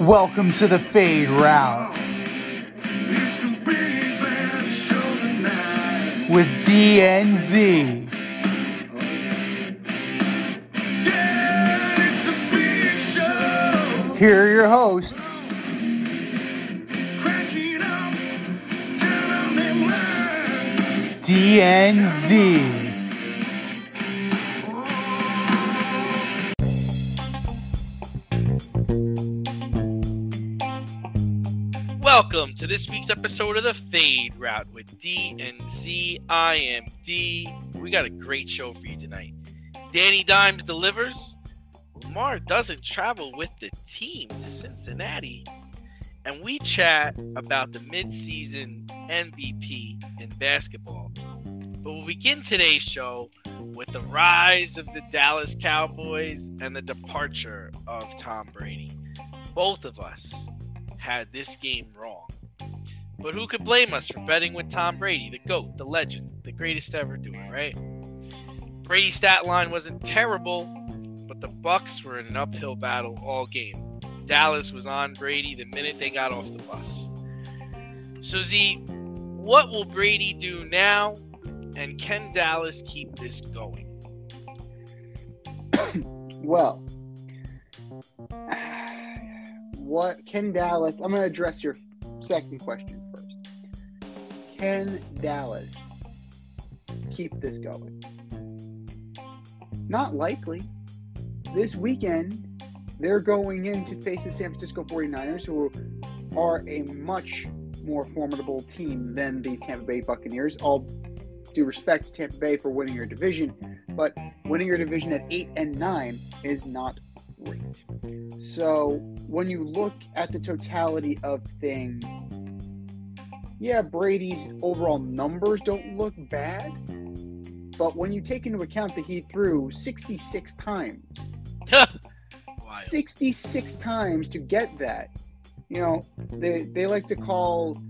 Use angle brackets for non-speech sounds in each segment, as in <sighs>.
Welcome to the Fade Route It's a big show tonight. with DNZ. Yeah, it's a big show. Here are your hosts, Cracking up, telling them lies. DNZ. To this week's episode of the Fade Route with D and Z. I am D. We got a great show for you tonight. Danny Dimes delivers. Lamar doesn't travel with the team to Cincinnati. And we chat about the midseason MVP in basketball. But we'll begin today's show with the rise of the Dallas Cowboys and the departure of Tom Brady. Both of us had this game wrong. But who could blame us for betting with Tom Brady, the GOAT, the legend, the greatest ever do it, right? Brady's stat line wasn't terrible, but the Bucs were in an uphill battle all game. Dallas was on Brady the minute they got off the bus. So Z, what will Brady do now? And can Dallas keep this going? <coughs> Well, <sighs> what can Dallas? I'm going to address your second question. Can Dallas keep this going? Not likely. This weekend, they're going in to face the San Francisco 49ers, who are a much more formidable team than the Tampa Bay Buccaneers. All due respect to Tampa Bay for winning your division, but winning your division at 8 and 9 is not great. So when you look at the totality of things, yeah, Brady's overall numbers don't look bad. But when you take into account that he threw 66 times, <laughs> 66 times to get that, you know, they, they like to call,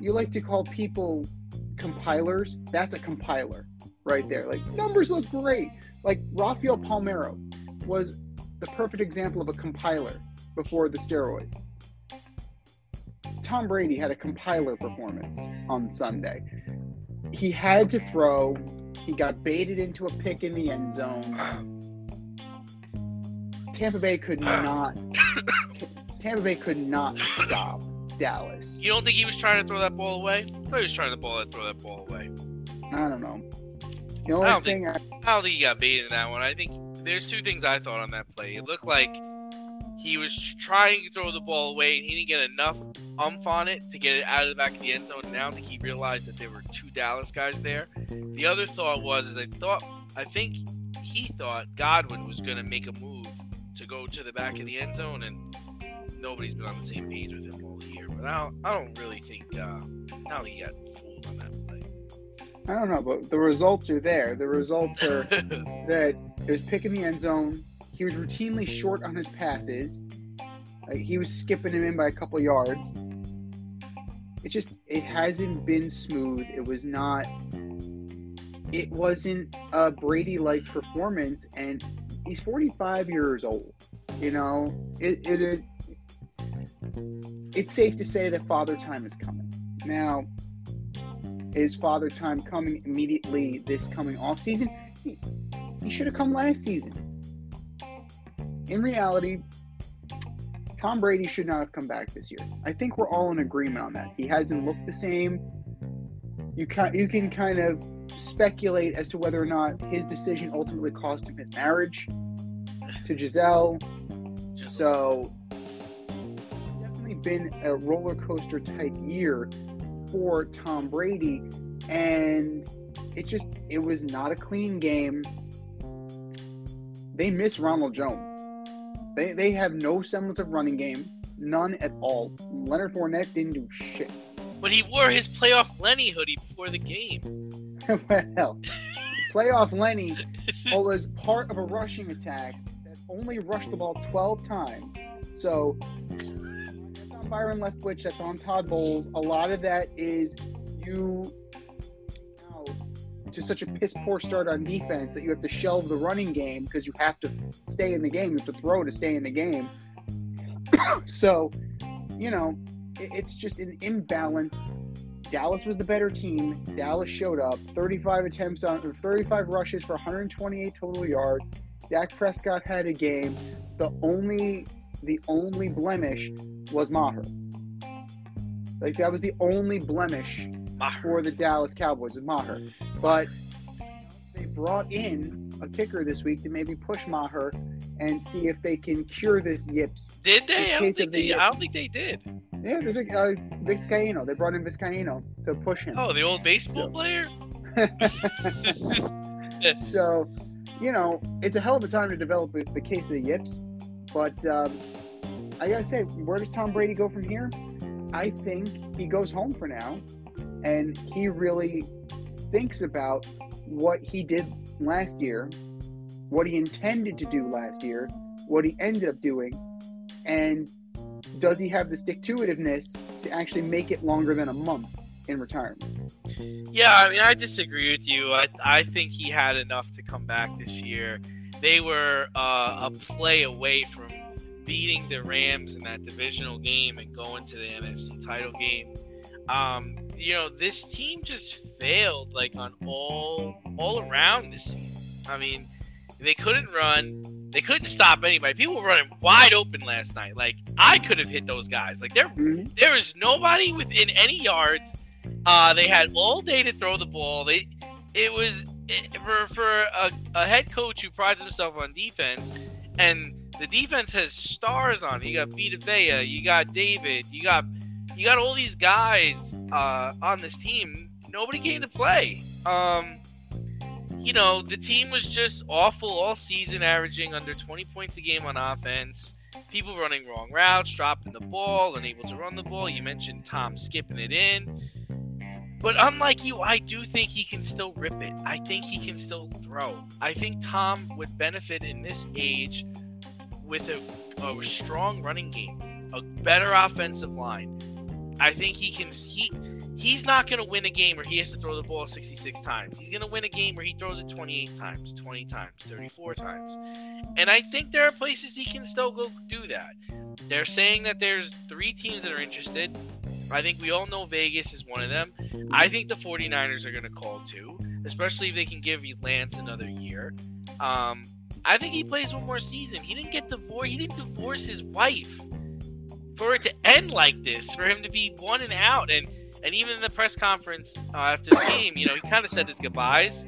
you like to call people compilers. That's a compiler right there. Like, numbers look great. Like, Rafael Palmeiro was the perfect example of a compiler before the steroids. Tom Brady had a compiler performance on Sunday. He had to throw. He got baited into a pick in the end zone. Tampa Bay could not. T- Tampa Bay could not stop Dallas. You don't think he was trying to throw that ball away? I thought he was trying to ball throw that ball away. I don't know. The I only don't thing I, I don't think he got baited in that one. I think there's two things I thought on that play. It looked like he was trying to throw the ball away and he didn't get enough umph on it to get it out of the back of the end zone. And I don't think he realized that there were two Dallas guys there. The other thought was is I thought I think he thought Godwin was gonna make a move to go to the back of the end zone and nobody's been on the same page with him all year. But I don't I don't really think uh think he got fooled on that play. I don't know, but the results are there. The results are <laughs> that it was picking the end zone. He was routinely short on his passes. He was skipping him in by a couple yards. It just it hasn't been smooth. It was not. It wasn't a Brady like performance, and he's 45 years old. You know, it, it, it it's safe to say that father time is coming. Now, is father time coming immediately this coming off season? He, he should have come last season. In reality, Tom Brady should not have come back this year. I think we're all in agreement on that. He hasn't looked the same. You can you can kind of speculate as to whether or not his decision ultimately cost him his marriage to Gisele. So definitely been a roller coaster type year for Tom Brady, and it just it was not a clean game. They miss Ronald Jones. They they have no semblance of running game, none at all. Leonard Fournette didn't do shit. But he wore his playoff Lenny hoodie before the game. <laughs> well, playoff Lenny was part of a rushing attack that only rushed the ball 12 times. So that's on Byron Leftwich, that's on Todd Bowles. A lot of that is you to such a piss mm-hmm. poor start on defense that you have to shelve the running game because you have to stay in the game. You have to throw to stay in the game. <coughs> so, you know, it- it's just an imbalance. Dallas was the better team. Dallas showed up. 35 attempts on or 35 rushes for 128 total yards. Dak Prescott had a game. The only the only blemish was Maher. Like that was the only blemish Maher. for the Dallas Cowboys was Maher. But they brought in a kicker this week to maybe push Maher and see if they can cure this yips. Did they? I don't think the- they. I don't think they did. Yeah, there's a uh, Vizcaino. They brought in Vizcaino to push him. Oh, the old baseball So- player. <laughs> <laughs> so, you know, it's a hell of a time to develop the the case of the yips. But um, I gotta say, where does Tom Brady go from here? I think he goes home for now, and he really thinks about what he did last year, what he intended to do last year, what he ended up doing, and does he have the stick to itiveness to actually make it longer than a month in retirement? Yeah, I mean, I disagree with you. I I think he had enough to come back this year. They were uh, a play away from beating the Rams in that divisional game and going to the NFC title game. Um, you know, this team just failed like on all all around this season. I mean, they couldn't run. They couldn't stop anybody. People were running wide open last night. Like I could have hit those guys. Like they're Mhm. there was nobody within any yards. Uh, they had all day to throw the ball. They, it was it, for for a, a head coach who prides himself on defense, and the defense has stars on. it. You got Vita Vea, you got David, you got you got all these guys uh, on this team. Nobody came to play. Um, you know, the team was just awful all season, averaging under 20 points a game on offense people running wrong routes, dropping the ball, unable to run the ball. You mentioned Tom skipping it in. But unlike you, I do think he can still rip it. I think he can still throw. I think Tom would benefit in this age with a, a strong running game, a better offensive line. I think he can. He he's not going to win a game where he has to throw the ball 66 times. He's going to win a game where he throws it 28 times, 20 times, 34 times. And I think there are places he can still go do that. They're saying that there's three teams that are interested. I think we all know Vegas is one of them. I think the 49ers are going to call too, especially if they can give Lance another year. Um, I think he plays one more season. He didn't get divorced. He didn't divorce his wife for it to end like this, for him to be one and out. And and even in the press conference uh, after the game, you know, he kind of said his goodbyes.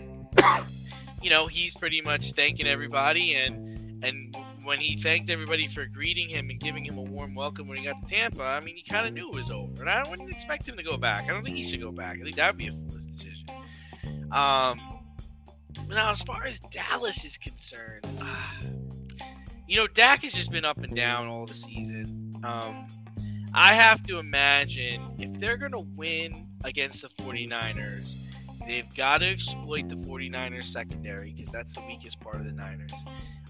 You know, he's pretty much thanking everybody, and and when he thanked everybody for greeting him and giving him a warm welcome when he got to Tampa, I mean, he kind of knew it was over, and I wouldn't expect him to go back. I don't think he should go back. I think that would be a foolish decision. Um, now as far as Dallas is concerned, <sighs> you know, Dak has just been up and down all the season. Um, I have to imagine if they're going to win against the 49ers, they've got to exploit the 49ers secondary because that's the weakest part of the Niners,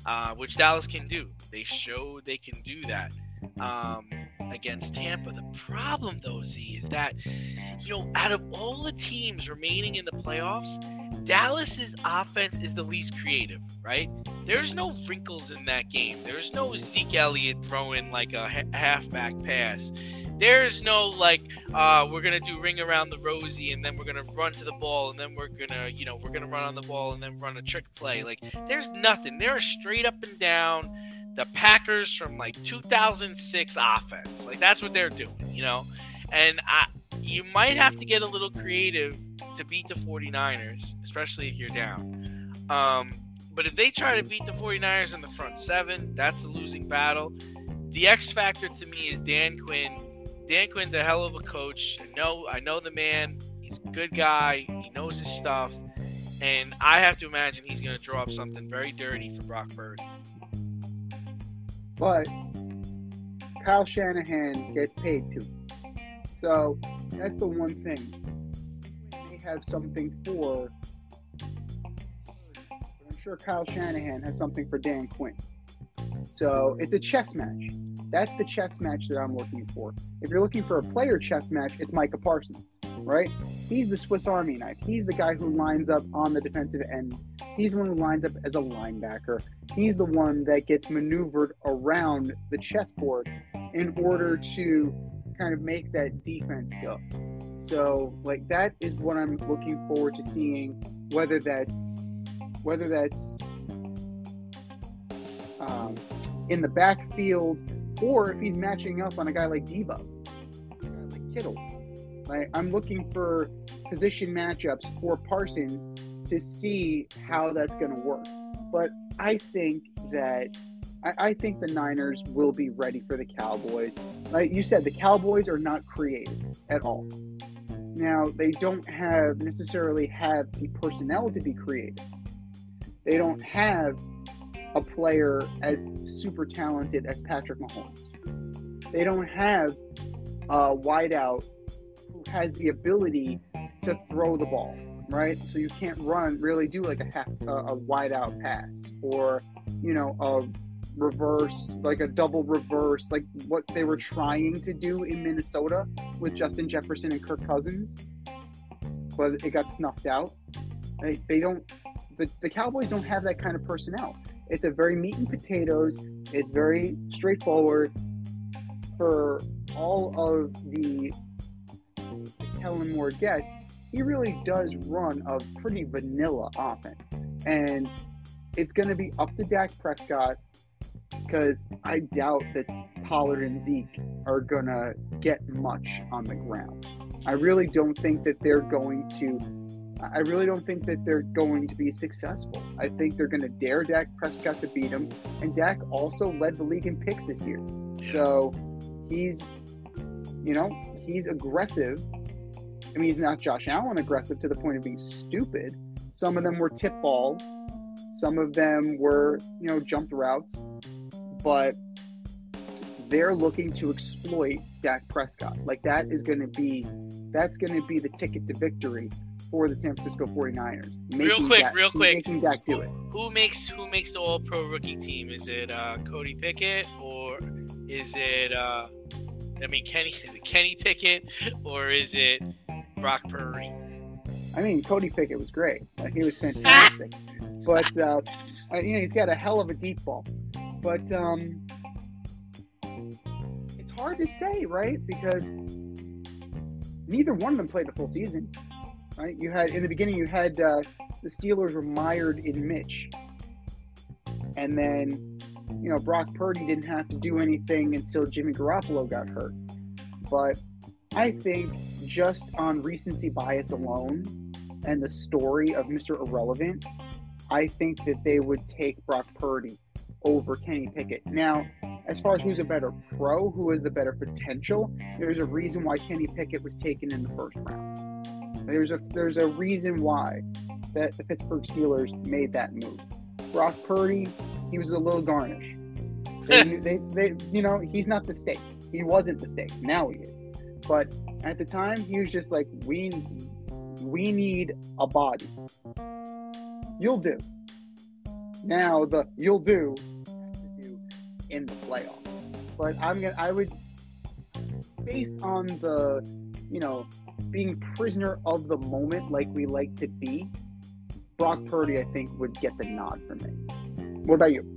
uh, which Dallas can do. They showed they can do that um, against Tampa. The problem, though, Z, is that, you know, out of all the teams remaining in the playoffs, Dallas's offense is the least creative, right? There's no wrinkles in that game. There's no Zeke Elliott throwing like a ha- halfback pass. There's no like, uh, we're gonna do ring around the rosy and then we're gonna run to the ball and then we're gonna, you know, we're gonna run on the ball and then run a trick play. Like, there's nothing. They're straight up and down the Packers from like 2006 offense. Like that's what they're doing, you know. And I, you might have to get a little creative to beat the 49ers, especially if you're down. Um, but if they try to beat the 49ers in the front seven, that's a losing battle. The X factor to me is Dan Quinn. Dan Quinn's a hell of a coach. I know, I know the man. He's a good guy. He knows his stuff. And I have to imagine he's going to draw up something very dirty for Brock Bird. but Kyle Shanahan gets paid too. So that's the one thing. They have something for. Sure Kyle Shanahan has something for Dan Quinn. So it's a chess match. That's the chess match that I'm looking for. If you're looking for a player chess match, it's Micah Parsons, right? He's the Swiss Army knife. He's the guy who lines up on the defensive end. He's the one who lines up as a linebacker. He's the one that gets maneuvered around the chessboard in order to kind of make that defense go. So, like that is what I'm looking forward to seeing. Whether that's whether that's um, in the backfield or if he's matching up on a guy like Deebo, like Kittle. Like I'm looking for position matchups for Parsons to see how that's going to work. But I think that I, I think the Niners will be ready for the Cowboys. Like you said, the Cowboys are not creative at all. Now they don't have necessarily have the personnel to be creative. They don't have a player as super talented as Patrick Mahomes. They don't have a wideout who has the ability to throw the ball, right? So you can't run, really do like a half, a, a wide out pass or, you know, a reverse, like a double reverse, like what they were trying to do in Minnesota with Justin Jefferson and Kirk Cousins, but it got snuffed out. They, they don't, the, the Cowboys don't have that kind of personnel. It's a very meat and potatoes. It's very straightforward. For all of the Kellen Moore gets, he really does run a pretty vanilla offense. And it's going to be up to Dak Prescott because I doubt that Pollard and Zeke are going to get much on the ground. I really don't think that they're going to. I really don't think that they're going to be successful. I think they're going to dare Dak Prescott to beat him, and Dak also led the league in picks this year. So he's, you know, he's aggressive. I mean, he's not Josh Allen aggressive to the point of being stupid. Some of them were tip balls. Some of them were, you know, jumped routes. But they're looking to exploit Dak Prescott. Like that is going to be, that's going to be the ticket to victory for the San Francisco 49ers. Real quick, real quick. Making Dak do it. Who makes who makes the All Pro rookie team? Is it uh, Cody Pickett or is it? Uh, I mean, Kenny <laughs> is it Kenny Pickett or is it Brock Purdy? I mean, Cody Pickett was great. Uh, he was <laughs> fantastic. but, uh, uh, you know, he's got a hell of a deep ball. But um, it's hard to say, right? Because neither one of them played the full season, right? You had, in the beginning, you had uh, the Steelers were mired in Mitch. And then, you know, Brock Purdy didn't have to do anything until Jimmy Garoppolo got hurt. But I think just on recency bias alone and the story of Mr. Irrelevant, I think that they would take Brock Purdy over Kenny Pickett. Now, as far as who's a better pro, who has the better potential, there's a reason why Kenny Pickett was taken in the first round. There's a there's a reason why that the Pittsburgh Steelers made that move. Brock Purdy, he was a little garnish. They, <laughs> they, they, you know, he's not the steak. He wasn't the steak. Now he is. But at the time, he was just like, we, we need a body. You'll do. Now the you'll do do in the playoffs. But I'm gonna, I would, based on the, you know, being prisoner of the moment like we like to be, Brock Purdy, I think, would get the nod from me. What about you?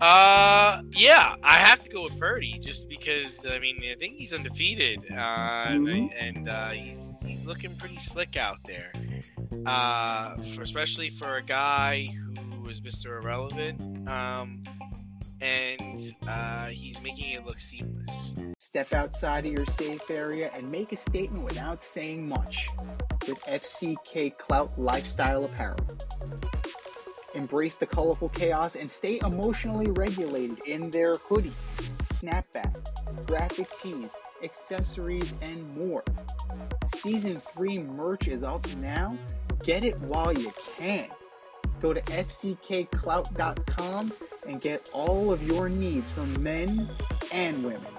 Uh, yeah, I have to go with Purdy just because I mean I think he's undefeated, uh, Mhm. and uh, he's he's looking pretty slick out there. Uh, for, especially for a guy who is Mr. Irrelevant, um, and uh, he's making it look seamless. Step outside of your safe area and make a statement without saying much with FCK Clout Lifestyle Apparel. Embrace the colorful chaos and stay emotionally regulated in their hoodies, snapbacks, graphic tees, accessories, and more. Season 3 merch is up now. Get it while you can. Go to fckclout.com and get all of your needs from men and women.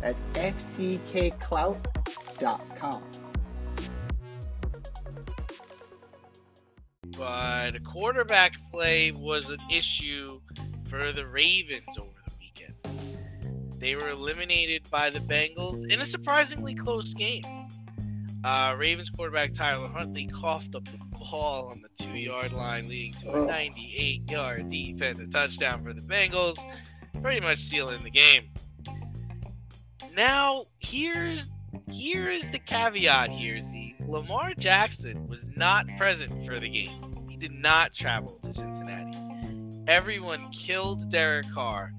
That's fckclout.com. but a quarterback play was an issue for the Ravens over the weekend. They were eliminated by the Bengals in a surprisingly close game. Uh, Ravens quarterback Tyler Huntley coughed up the ball on the two yard line, leading to a Oh. 98 yard defensive touchdown for the Bengals, pretty much sealing the game. Now, here's here is the caveat here, Z. Lamar Jackson was not present for the game. He did not travel to Cincinnati. Everyone killed Derek Carr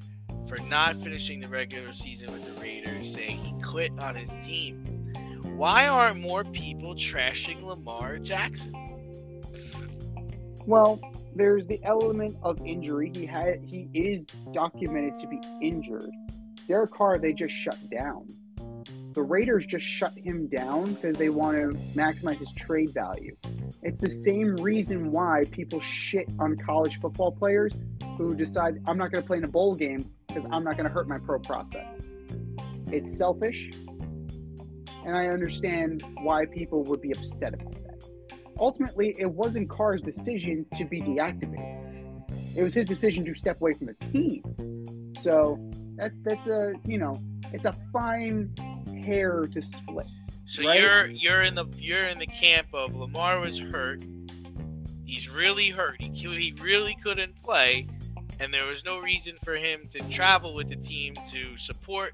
for not finishing the regular season with the Raiders, saying he quit on his team. Why aren't more people trashing Lamar Jackson? Well, there's the element of injury. He had he is documented to be injured. Derek Carr, they just shut down. The Raiders just shut him down because they want to maximize his trade value. It's the same reason why people shit on college football players who decide I'm not going to play in a bowl game because I'm not going to hurt my pro prospects. It's selfish, and I understand why people would be upset about that. Ultimately, it wasn't Carr's decision to be deactivated. It was his decision to step away from the team. So that that's a you know it's a fine hair to split. So Right. you're you're in the you're in the camp of Lamar was hurt. He's really hurt. He he really couldn't play, and there was no reason for him to travel with the team to support.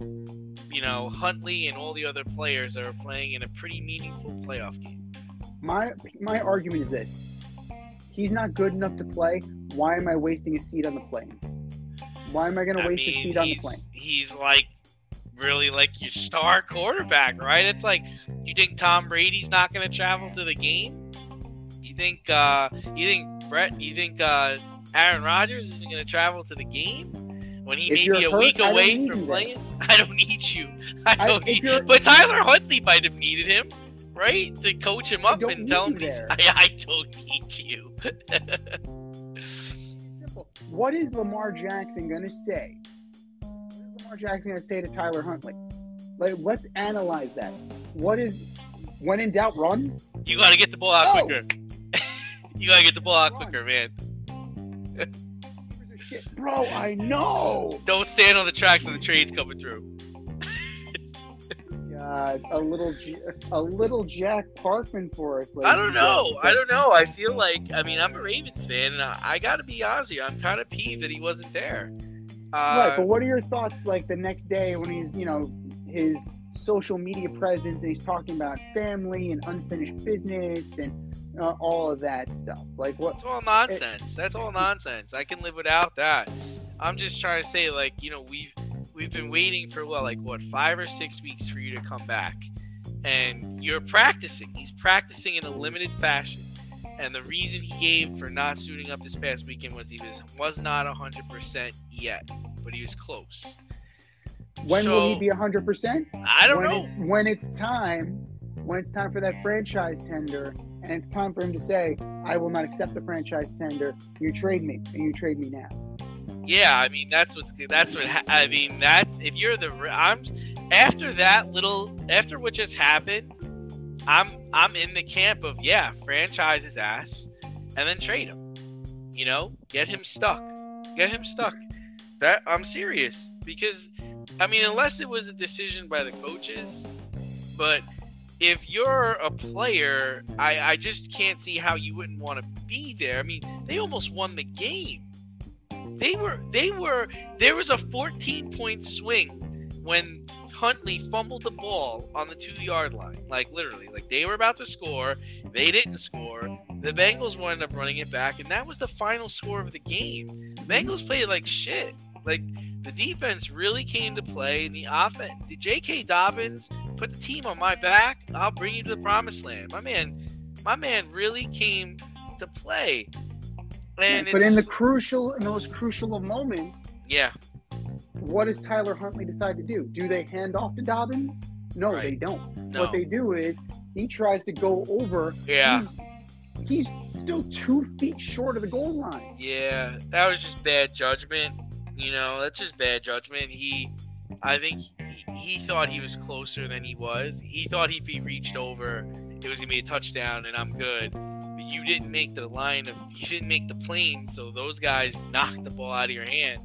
You know Huntley and all the other players that are playing in a pretty meaningful playoff game. My my argument is this: he's not good enough to play. Why am I wasting a seat on the plane? Why am I going to I waste a seat on the plane? he's like really like your star quarterback, right? It's like you think Tom Brady's not going to travel to the game? You think uh you think Brett? You think uh Aaron Rodgers isn't going to travel to the game when he If may be a hurt, week away from you playing? <laughs> I don't need you. <laughs> I I- don't if need. you're- But Tyler Huntley might have needed him. Right to coach him up and tell you him he's. <laughs> I, I don't need you. What is Lamar Jackson going to say? What is Lamar Jackson going to say to Tyler Huntley? Like, let's analyze that. What is when in doubt, run. You got to get the ball out quicker. <laughs> you got to get the ball out Run. quicker, man. Shit, bro, I know. Don't stand on the tracks when the train's coming through. God, a little, a little Jack Parkman for us. I don't know. I don't know. I feel like I mean I'm a Ravens fan, and I, I got to be honest you. I'm kind of peeved that he wasn't there. right, Uh, but what are your thoughts like the next day when he's, you know, his social media presence and he's talking about family and unfinished business and uh, all of that stuff? Like, what? That's all nonsense. That's all nonsense. I can live without that. I'm just trying to say, like, you know, we've we've been waiting for what, like, what, five or six weeks for you to come back, and you're practicing. He's practicing in a limited fashion, and the reason he gave for not suiting up this past weekend was he was was not 100% yet, but he was close. When will he be hundred percent? I don't when know. It's, when it's time, when it's time for that franchise tender, and it's time for him to say, "I will not accept the franchise tender. You trade me, and you trade me now." Yeah, I mean that's what's that's what ha- I mean. That's if you're the I'm after that little after what just happened, I'm I'm in the camp of yeah, franchise his ass, and then trade him. You know, get him stuck, get him stuck. That I'm serious because I mean unless it was a decision by the coaches, but if you're a player, I I just can't see how you wouldn't want to be there. I mean they almost won the game they were they were there was a 14 point swing when Huntley fumbled the ball on the two yard line. Like literally, like they were about to score, they didn't score. The Bengals wound up running it back, and that was the final score of the game. The Bengals played like shit. Like the defense really came to play, and the offense. J.K. Dobbins put the team on my back. I'll bring you to the promised land. My man, my man really came to play. But in the crucial, in those crucial of moments, yeah, what does Tyler Huntley decide to do? Do they hand off to Dobbins? No, Right. they don't. no, What they do is he tries to go over. yeah. He's, he's still two feet short of the goal line. Yeah, that was just bad judgment. You know, that's just bad judgment. He, I think he, he thought he was closer than he was. He thought if he reached over, it was gonna be a touchdown, and I'm good. You didn't make the line of, you didn't make the plane, so those guys knocked the ball out of your hand.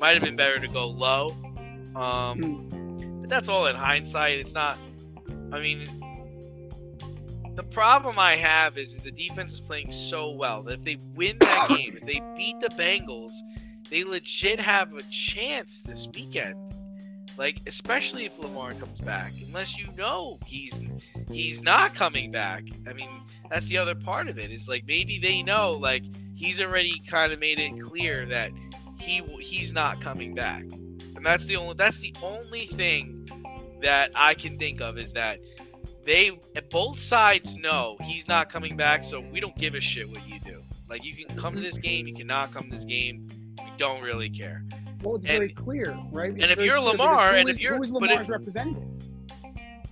Might have been better to go low. Um, but that's all in hindsight. It's not. I mean, the problem I have is the defense is playing so well that if they win that game, if they beat the Bengals, they legit have a chance this weekend. Like, especially if Lamar comes back, unless you know he's he's not coming back. I mean, that's the other part of it. Is like maybe they know like he's already kind of made it clear that he he's not coming back, and that's the only that's the only thing that I can think of is that they both sides know he's not coming back, so we don't give a shit what you do. Like you can come to this game, you cannot come to this game. We don't really care. Well, it's And- very clear, right? It's and if you're clear Lamar, and is- if you're- who is but Lamar's if- representative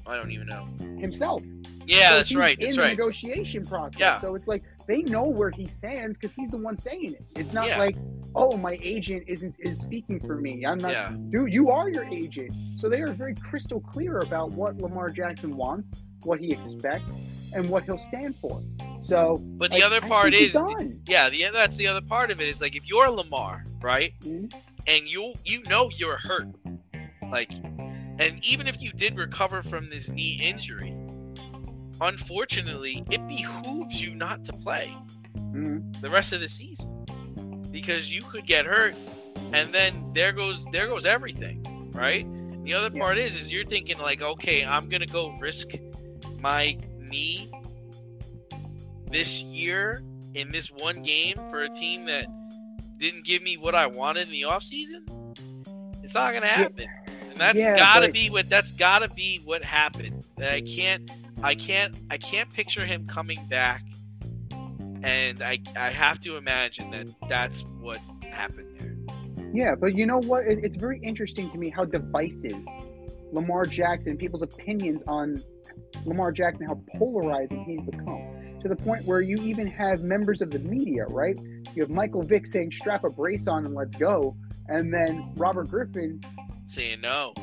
I don't even know. himself. Yeah, So that's right. In That's the right. negotiation process, Yeah. so it's like they know where he stands because he's the one saying it. It's not Yeah. like, oh, my agent isn't is speaking for me. I'm not. Yeah. Dude, you are your agent. So they are very crystal clear about what Lamar Jackson wants, what he expects, and what he'll stand for. So, But the like, other part is, yeah, the that's the other part of it is like if you're Lamar, right, Mhm. And you you know you're hurt, like, and even if you did recover from this knee injury, unfortunately, it behooves you not to play Mhm. the rest of the season because you could get hurt, and then there goes there goes everything, right? The other Yeah. part is is you're thinking like, okay, I'm gonna go risk my knee this year in this one game for a team that didn't give me what I wanted in the offseason? It's not gonna happen. And that's Yeah, gotta but- be what that's gotta be what happened. That I can't I can't I can't picture him coming back and I I have to imagine that that's what happened there. Yeah, but you know what? It, it's very interesting to me how divisive Lamar Jackson, people's opinions on Lamar Jackson, how polarizing he's become. To the point where you even have members of the media, right? You have Michael Vick saying, strap a brace on and let's go. And then Robert Griffin Saying no.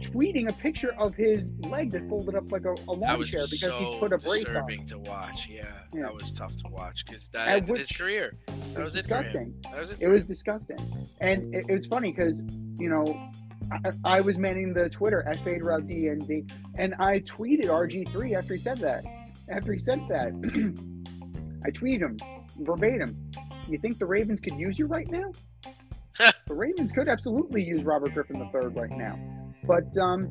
tweeting a picture of his leg that folded up like a, a lawn was chair because so he put a brace on. to watch. Yeah, Yeah. that was tough to watch because that At ended his career. It That was was it for him. disgusting. That was it. Was disgusting. And it, it was funny because, you know, I, I was manning the Twitter at Fade Route DNZ, and I tweeted RG3 after he said that. After he said that, <clears throat> I tweeted him verbatim. You think the Ravens could use you right now? <laughs> the Ravens could absolutely use Robert Griffin III right now. But, um,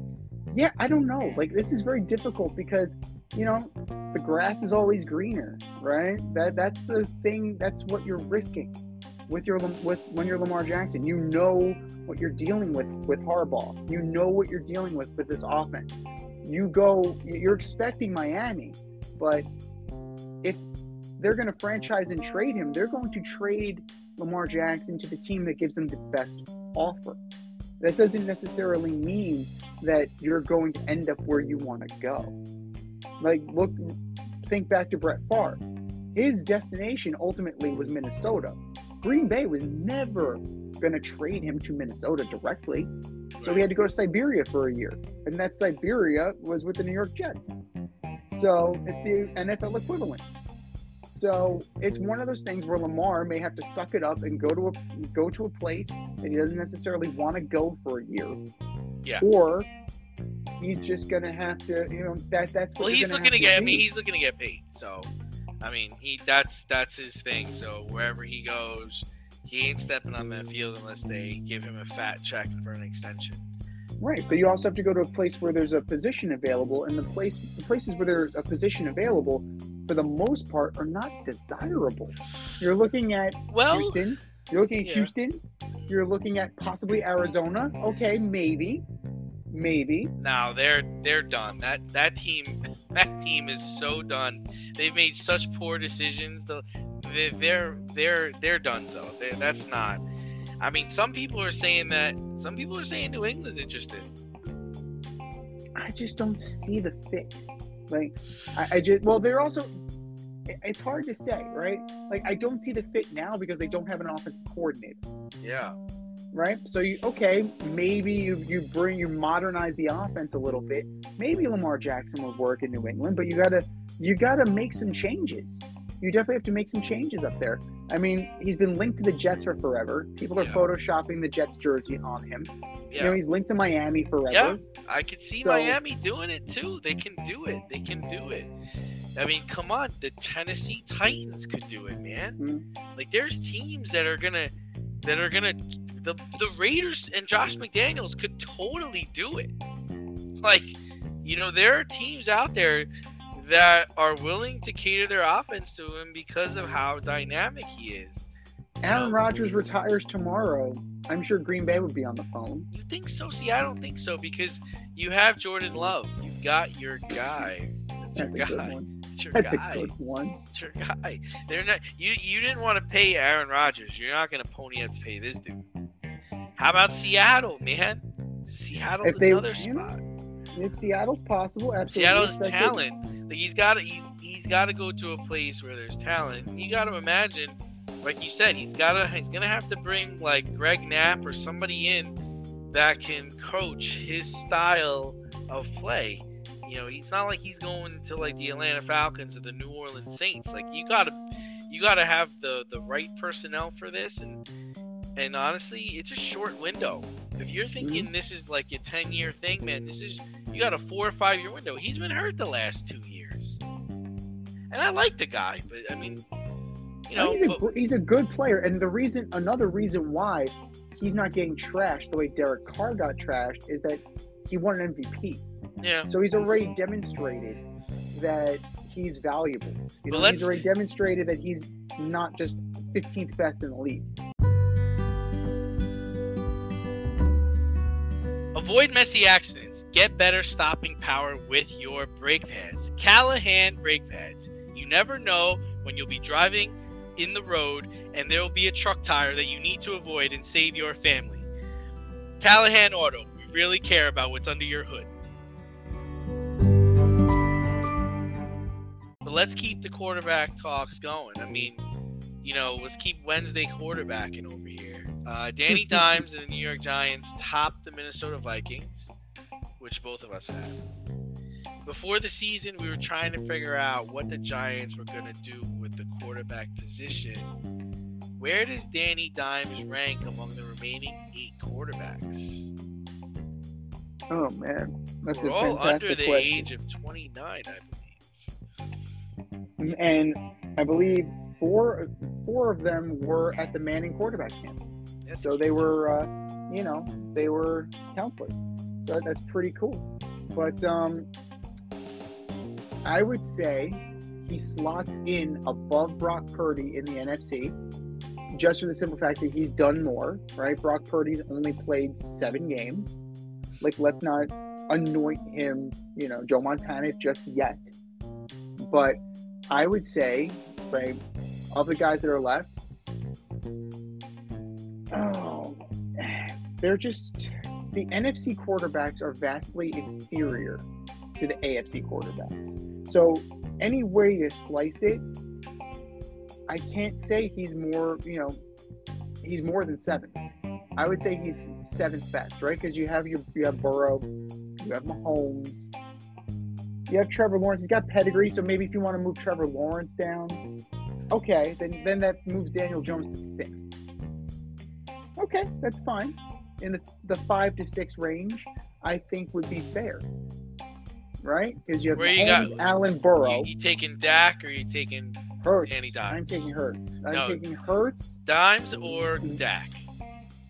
yeah, I don't know. Like, this is very difficult because, you know, the grass is always greener, right? That That's the thing, that's what you're risking with your with when you're Lamar Jackson. You know what you're dealing with with Harbaugh. You know what you're dealing with with this offense. You go, you're expecting Miami, but if they're going to franchise and trade him, they're going to trade Lamar Jackson to the team that gives them the best offer. That doesn't necessarily mean that you're going to end up where you want to go. Like, look, think back to Brett Favre. His destination ultimately was Minnesota. Green Bay was never going to trade him to Minnesota directly. So he had to go to Siberia for a year. And that Siberia was with the New York Jets. So it's the NFL equivalent. So it's one of those things where Lamar may have to suck it up and go to a go to a place that he doesn't necessarily want to go for a year. Yeah. Or he's just gonna have to, you know, that that's what Well, he's looking to get. I mean, he's looking to get paid. So, I mean, he that's that's his thing. So wherever he goes, he ain't stepping on that field unless they give him a fat check for an extension. Right, but you also have to go to a place where there's a position available, and the place, the places where there's a position available, for the most part, are not desirable. You're looking at Well, Houston. You're looking at yeah. Houston. You're looking at possibly Arizona. Okay, maybe, maybe. now they're they're done. That that team <laughs> that team is so done. They've made such poor decisions. The they- they're they're they're done. So they're, that's not. I mean, some people are saying that. Some people are saying New England's interested. I just don't see the fit. Like, I, I just well, they're also. It's hard to say, right? Like I don't see the fit now because they don't have an offensive coordinator, Yeah. right? So you okay, maybe you you bring you modernize the offense a little bit. Maybe Lamar Jackson would work in New England, but you gotta you gotta make some changes. You definitely have to make some changes up there. I mean, he's been linked to the Jets for forever. People are Yeah. photoshopping the Jets jersey on him. You know, Yeah. he's linked to Miami forever. Yeah. I could see So- Miami doing it too. They can do it. They can do it. I mean, come on, the Tennessee Titans could do it, man. Mhm. Like there's teams that are gonna that are gonna the the Raiders and Josh McDaniels could totally do it. Like, you know, there are teams out there that are willing to cater their offense to him because of how dynamic he is. Aaron Rodgers retires tomorrow. I'm sure Green Bay would be on the phone. You think so? See, I don't think so because you have Jordan Love. You've got your guy. That's your That's guy. your That's guy. a good one. That's your guy. They're not. You you didn't want to pay Aaron Rodgers. You're not gonna pony up to pay this dude. How about Seattle, man? Seattle's If they- another you know, spot. If Seattle's possible, absolutely. Seattle's talent. Like he's got to he's he's got to go to a place where there's talent. You got to imagine, like you said, he's got to he's gonna have to bring like Greg Knapp or somebody in that can coach his style of play. You know, he's not like he's going to like the Atlanta Falcons or the New Orleans Saints. Like you gotta you gotta have the the right personnel for this and and honestly, it's a short window. If you're mm-hmm. thinking this is like a 10 year thing, man, this is you got a four or five year window. He's been hurt the last two years, and I like the guy, but I mean, you know, he's, a, but- he's a good player, and the reason, another reason why he's not getting trashed the way Derek Carr got trashed is that he won an MVP. yeah, So he's already demonstrated that he's valuable. You know, he's already demonstrated that he's not just 15th best in the league. Avoid messy accidents. Get better stopping power with your brake pads. Callahan brake pads. You never know when you'll be driving in the road and there will be a truck tire that you need to avoid and save your family. Callahan Auto. We really care about what's under your hood. But let's keep the quarterback talks going. I mean, you know, let's keep Wednesday quarterbacking over here. Uh, Danny Dimes and the New York Giants topped the Minnesota Vikings, which both of us had. Before the season, we were trying to figure out what the Giants were going to do with the quarterback position. Where does Danny Dimes rank among the remaining eight quarterbacks? Oh man, that's we're a all fantastic under the question. age of 29, I believe. And I believe four four of them were at the Manning quarterback camp. So they were, uh, you know, they were counselors. So that's pretty cool. But um, I would say he slots in above Brock Purdy in the NFC, just for the simple fact that he's done more, right? Brock Purdy's only played seven games. Like, let's not anoint him, you know, Joe Montana just yet. But I would say, right, of the guys that are left, Oh, they're just the NFC quarterbacks are vastly inferior to the AFC quarterbacks. So any way you slice it, I can't say he's more. You know, he's more than seventh. I would say he's seventh best, right? Because you have your you have Burrow, you have Mahomes, you have Trevor Lawrence. He's got pedigree, so maybe if you want to move Trevor Lawrence down, okay, then then that moves Daniel Jones to sixth. Okay, that's fine. In the, the five to six range, I think would be fair. Right? Because you have Where you got- Allen, Burrow, You, you taking Dak or you taking Hurts. Danny Dimes. I'm taking Hurts. I'm No. taking Hurts. Dimes or Dak?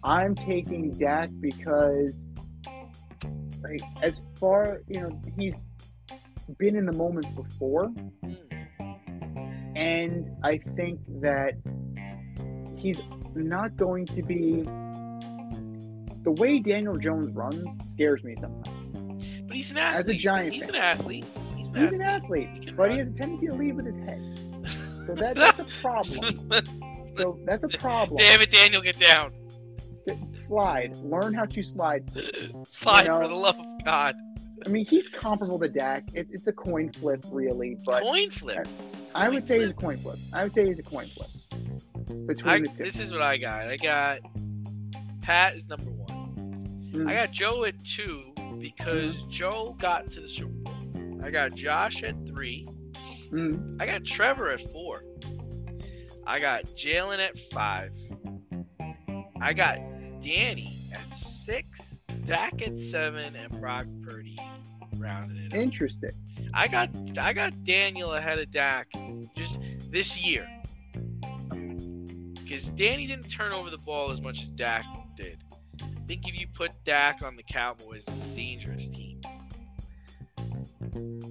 I'm taking Dak because, like, as far you know, he's been in the moment before, Hmm. and I think that he's not going to be the way Daniel Jones runs scares me sometimes. But he's an athlete. As a Giant he's fan. an athlete. He's an He's an athlete. athlete, He but run. he has a tendency to lead with his head. So that, <laughs> that's a problem. So that's a problem. Damn it, Daniel, get down. Slide. Learn how to slide. <laughs> Slide You know- for the love of God. I mean, he's comparable to Dak. It, it's a coin flip, really. But Coin flip. I coin would say he's a coin flip. I would say he's a coin flip between I, the two. this is what I got. I got Pat is number one. Mm. I got Joe at two because Joe got to the Super Bowl. I got Josh at three. Mm. I got Trevor at four. I got Jalen at five. I got Danny at six. Dak at seven, and Brock Purdy rounded it. up. Interesting. I got I got Daniel ahead of Dak just this year. Because Danny didn't turn over the ball as much as Dak did. I think if you put Dak on the Cowboys, it's a dangerous team.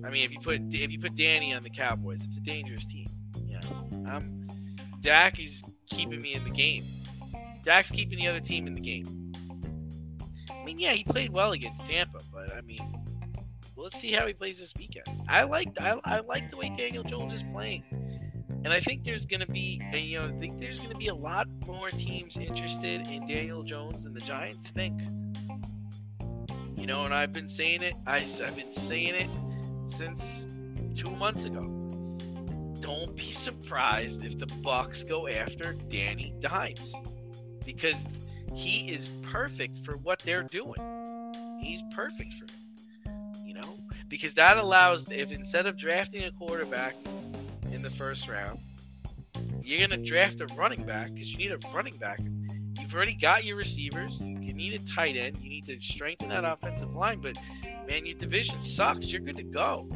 I mean, if you put if you put Danny on the Cowboys, it's a dangerous team. Know, um, Dak is keeping me in the game. Dak's keeping the other team in the game. I mean, yeah, he played well against Tampa, but I mean, let's see how he plays this weekend. I like I, I like the way Daniel Jones is playing, and I think there's gonna be you know I think there's gonna be a lot more teams interested in Daniel Jones than the Giants think. You know, and I've been saying it. I, I've been saying it since two months ago. Don't be surprised if the Bucs go after Danny Dimes because he is perfect for what they're doing. He's perfect for it. You know, because that allows if instead of drafting a quarterback in the first round, you're gonna draft a running back because you need a running back. You've already got your receivers. You need a tight end. You need to strengthen that offensive line. But man, your division sucks. You're good to go.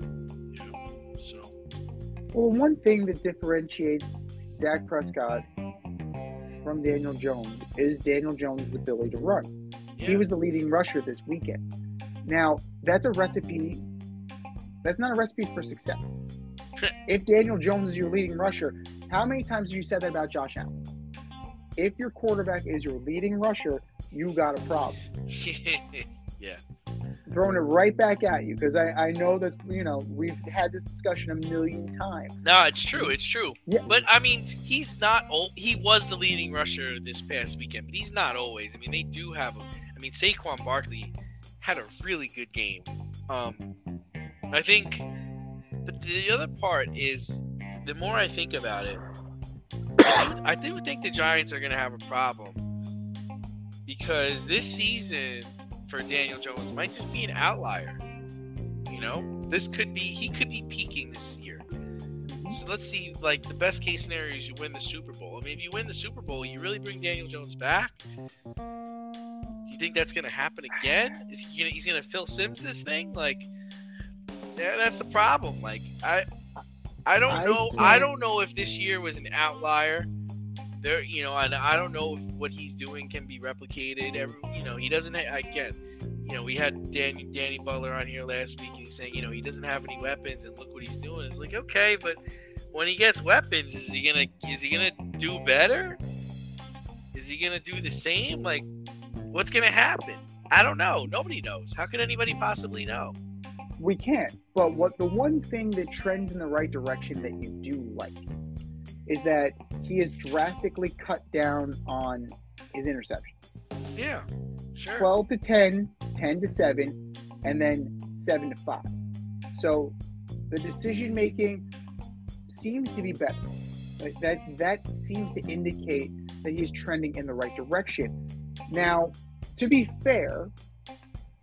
You know, so Well, one thing that differentiates Dak Prescott from Daniel Jones is Daniel Jones' ability to run. yeah. He was the leading rusher this weekend. Now, that's a recipe. That's not a recipe for success. <laughs> if Daniel Jones is your leading rusher, how many times have you said that about Josh Allen? If your quarterback is your leading rusher, you got a problem. <laughs> Yeah. Throwing it right back at you because I, I know that's you know we've had this discussion a million times. No, it's true. It's true. Yeah. But I mean, he's not. Old, he was the leading rusher this past weekend, but he's not always. I mean, they do have. A, I mean, Saquon Barkley had a really good game. Um, I think. But the other part is, the more I think about it, I do, think the Giants are going to have a problem because this season for Daniel Jones might just be an outlier. You know, this could be he could be peaking this year. So let's see, like the best case scenario is you win the Super Bowl. I mean, if you win the Super Bowl, you really bring Daniel Jones back. Do you think that's gonna happen again? Is he gonna he's gonna Phil Simms this thing? Like, yeah, that's the problem. Like, I I don't know. I don't- don't know if this year was an outlier. There, you know, and I don't know if what he's doing can be replicated. Every, you know, he doesn't. Ha- again, you know, we had Danny Danny Butler on here last week, and he's saying, you know, he doesn't have any weapons, and look what he's doing. It's like, okay, but when he gets weapons, is he gonna is he gonna do better? Is he gonna do the same? Like, what's gonna happen? I don't know. Nobody knows. How could anybody possibly know? We can't. But what the one thing that trends in the right direction that you do like is that he has drastically cut down on his interceptions. Yeah, sure. 12 to 10, 10 to 7, and then 7 to 5. So the decision making seems to be better. Like that that seems to indicate that he's trending in the right direction. Now, to be fair,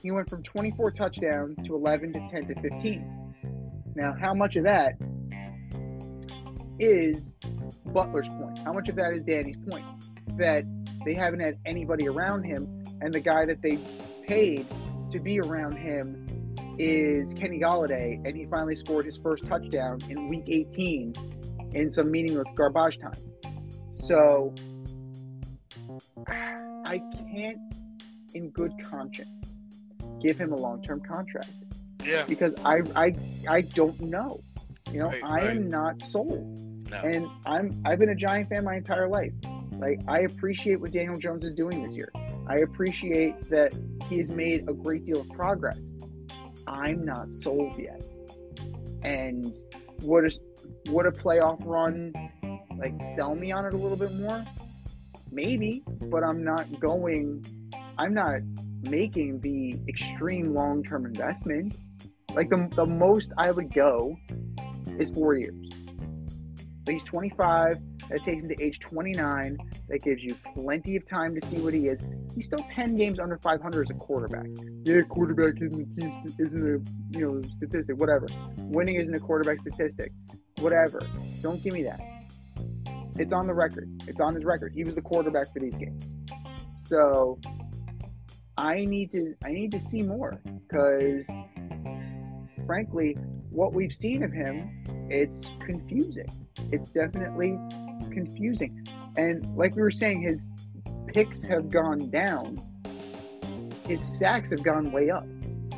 he went from 24 touchdowns to 11 to 10 to 15. Now, how much of that is Butler's point? How much of that is Danny's point? That they haven't had anybody around him, and the guy that they paid to be around him is Kenny Golladay, and he finally scored his first touchdown in Week 18 in some meaningless garbage time. So <sighs> I can't, in good conscience, give him a long-term contract yeah. because I I I don't know. You know, Right, I am not sold. No. And I'm I've been a Giant fan my entire life. Like I appreciate what Daniel Jones is doing this year. I appreciate that he has made a great deal of progress. I'm not sold yet. And would a would a playoff run like sell me on it a little bit more? Maybe, but I'm not going I'm not making the extreme long term investment. Like the, the most I would go is four years. He's 25. That takes him to age 29. That gives you plenty of time to see what he is. He's still 10 games under 500 as a quarterback. Yeah, quarterback isn't a isn't a you know statistic. Whatever. Winning isn't a quarterback statistic. Whatever. Don't give me that. It's on the record. It's on his record. He was the quarterback for these games. So I need to I need to see more because frankly, what we've seen of him, it's confusing. It's definitely confusing. And like we were saying, his picks have gone down. His sacks have gone way up.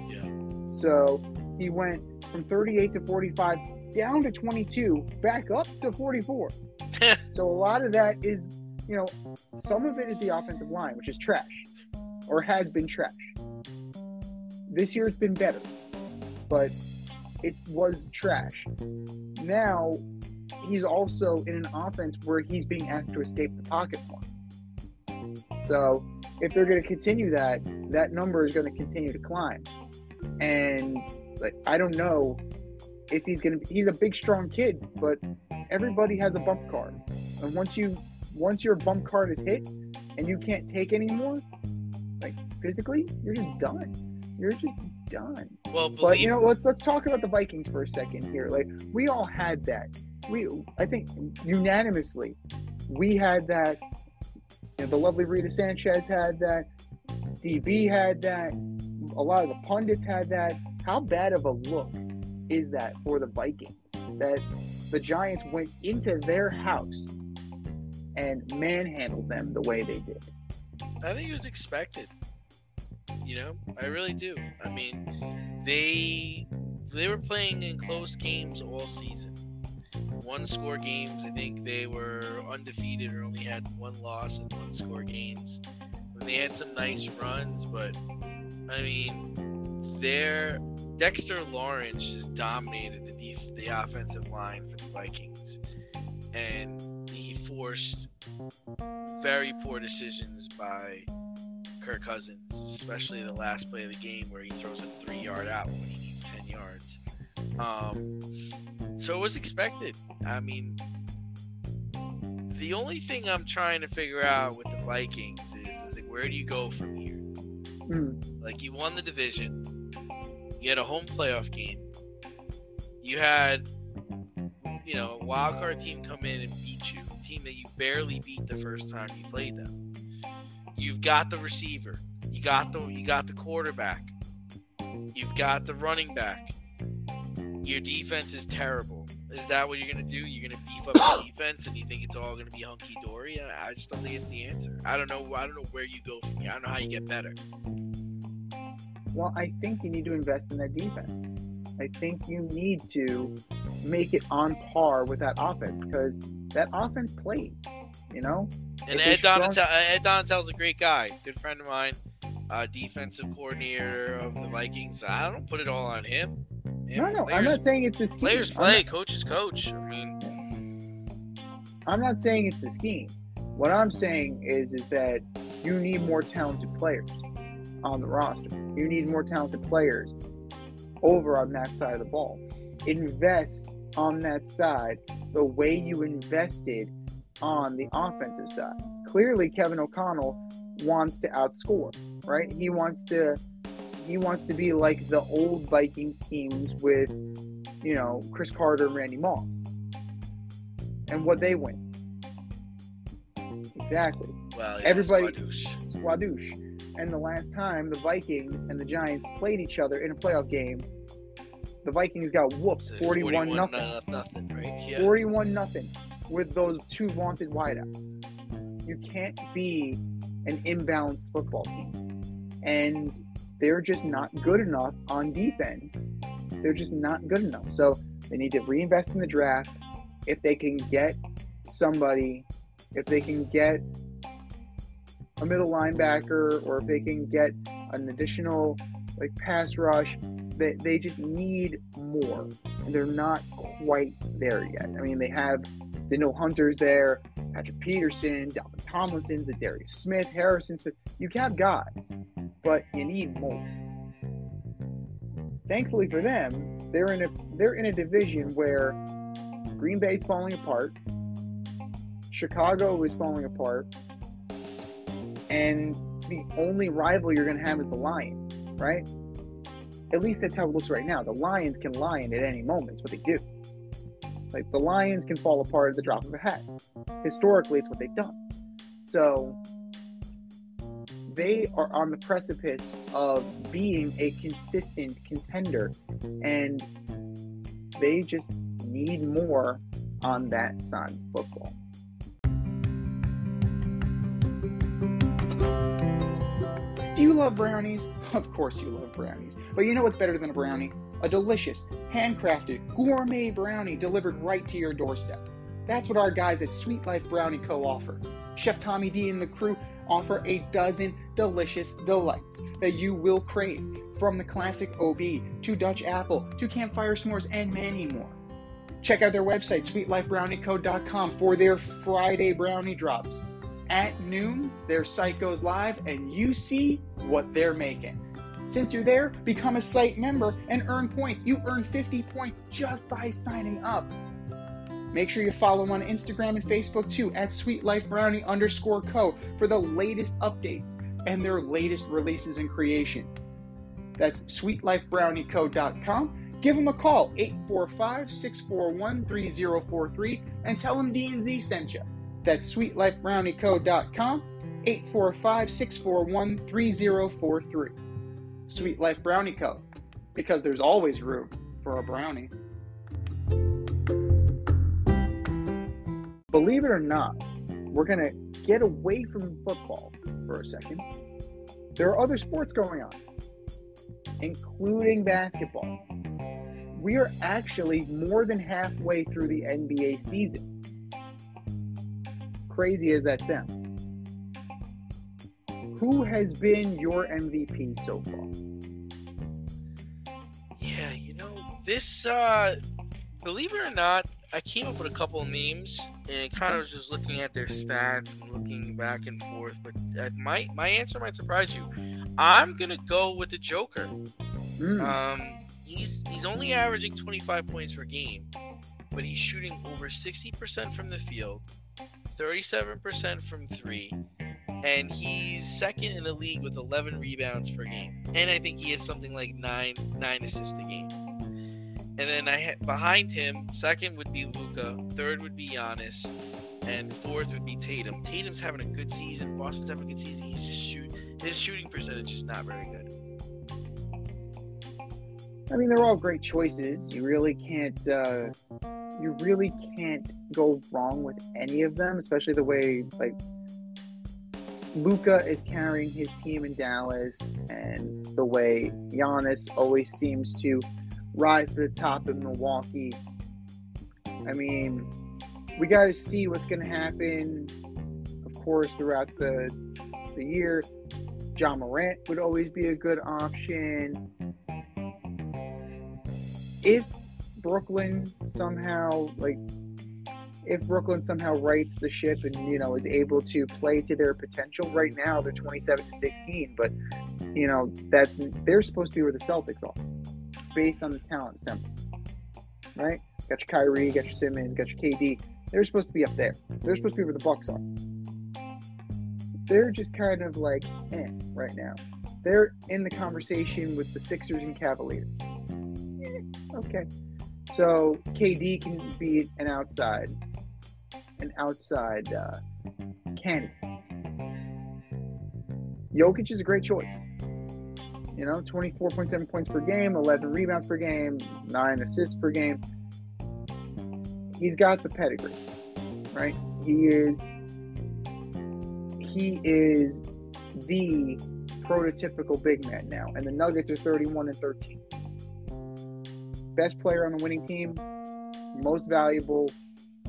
Yeah. So he went from 38 to 45 down to 22, back up to 44. <laughs> so a lot of that is, you know, some of it is the offensive line, which is trash or has been trash. This year it's been better, but it was trash. Now he's also in an offense where he's being asked to escape the pocket more. So if they're going to continue that, that number is going to continue to climb. And like I don't know if he's going to. He's a big, strong kid, but everybody has a bump card, and once you once your bump card is hit and you can't take anymore, physically, you're just done. You're just done. Well, But you know, let's let's talk about the Vikings for a second here. Like we all had that. We I think unanimously we had that. You know, the lovely Rita Sanchez had that. DB had that. A lot of the pundits had that. How bad of a look is that for the Vikings? That the Giants went into their house and manhandled them the way they did. I think it was expected. You know, I really do. I mean, they they were playing in close games all season. One score games. I think they were undefeated or only had one loss in one score games. And they had some nice runs, but I mean, their Dexter Lawrence just dominated the def- the offensive line for the Vikings, and he forced very poor decisions by Kirk Cousins, especially the last play of the game where he throws a three yard out when he needs 10 yards. Um, so it was expected. I mean, the only thing I'm trying to figure out with the Vikings is, is like, where do you go from here? Mm. Like, you won the division, you had a home playoff game, you had, you know, a wild card team come in and beat you, a team that you barely beat the first time you played them. You've got the receiver, you got the you got the quarterback, you've got the running back. Your defense is terrible. Is that what you're gonna do? You're gonna beef up the <coughs> defense, and you think it's all gonna be hunky dory? I just don't think it's the answer. I don't know. I don't know where you go from here. I don't know how you get better. Well, I think you need to invest in that defense. I think you need to make it on par with that offense because that offense plays. You know, And Ed Donatell, Ed Donatell's a great guy, good friend of mine, uh, defensive coordinator of the Vikings. I don't put it all on him. no, no, I'm not saying it's the scheme. Players play, not- coaches coach. I mean, I'm not saying it's the scheme. What I'm saying is, is that you need more talented players on the roster. You need more talented players over on that side of the ball. Invest on that side the way you invested on the offensive side. Clearly, Kevin O'Connell wants to outscore, right? He wants to he wants to be like the old Vikings teams with, you know, Cris Carter and Randy Moss. And what they win. Exactly. well, yeah, Everybody- Squadouche. Squadouche. And the last time the Vikings and the Giants played each other in a playoff game, the Vikings got whooped So 41 nothing. no- nothing, right? Yeah. 41 nothing with those two vaunted wideouts. You can't be an imbalanced football team. And they're just not good enough on defense. They're just not good enough. So they need to reinvest in the draft. If they can get somebody, if they can get a middle linebacker, or if they can get an additional like pass rush, they, they just need more. And they're not quite there yet. I mean, they have Danielle Hunter's there, Patrick Peterson, Dalvin Tomlinson's, Darius Smith, Harrison Smith. You have guys, but you need more. Thankfully for them, they're in a they're in a division where Green Bay's falling apart, Chicago is falling apart, and the only rival you're going to have is the Lions, right? At least that's how it looks right now. The Lions can lion at any moment. It's what they do. Like the Lions can fall apart at the drop of a hat. Historically, it's what they've done. So they are on the precipice of being a consistent contender, and they just need more on that side of football. Do you love brownies? Of course you love brownies. But you know what's better than a brownie? A delicious, handcrafted, gourmet brownie delivered right to your doorstep. That's what our guys at Sweet Life Brownie Co. offer. Chef Tommy D and the crew offer a dozen delicious delights that you will crave, from the classic OB to Dutch apple to campfire s'mores and many more. Check out their website, sweetlifebrownieco.com, for their Friday brownie drops. At noon, their site goes live and you see what they're making. Since you're there, become a site member and earn points. You earn 50 points just by signing up. Make sure you follow on Instagram and Facebook too at sweetlifebrownie underscore co for the latest updates and their latest releases and creations. That's sweetlifebrownieco.com. Give them a call, 845-641-3043, and tell them D&Z sent you. That's sweetlifebrownieco.com, 845-641-3043. Sweet Life Brownie Co. Because there's always room for a brownie. Believe it or not, we're going to get away from football for a second. There are other sports going on, including basketball. We are actually more than halfway through the NBA season. Crazy as that sounds. Who has been your MVP so far? Yeah, you know, this, uh, believe it or not, I came up with a couple of names and kind of was just looking at their stats and looking back and forth. But uh, my my answer might surprise you. I'm gonna go with the Joker. Mm, Um, he's he's only averaging 25 points per game, but he's shooting over 60% from the field, 37% from three, and he's second in the league with 11 rebounds per game. And I think he has something like nine nine assists a game. And then I ha- behind him, second would be Luka, third would be Giannis, and fourth would be Tatum. Tatum's having a good season. Boston's having a good season. He's just shoot his shooting percentage is not very good. I mean, they're all great choices. You really can't, uh, you really can't go wrong with any of them, especially the way like Luka is carrying his team in Dallas, and the way Giannis always seems to rise to the top in Milwaukee. I mean, we got to see what's going to happen, of course, throughout the the year. Ja Morant would always be a good option. If Brooklyn somehow like if Brooklyn somehow rights the ship and you know is able to play to their potential right now they're 27 to 16 but you know that's they're supposed to be where the Celtics are based on the talent assembly right? Got your Kyrie got your Simmons got your KD they're supposed to be up there they're supposed to be where the Bucks are. They're just kind of like eh right now. They're in the conversation with the Sixers and Cavaliers. Eh, okay. So KD can be an outside, an outside uh, candidate. Jokic is a great choice. You know, 24.7 points per game, 11 rebounds per game, 9 assists per game. He's got the pedigree, right? He is he is the prototypical big man now. And the Nuggets are 31 and 13 best player on the winning team, most valuable.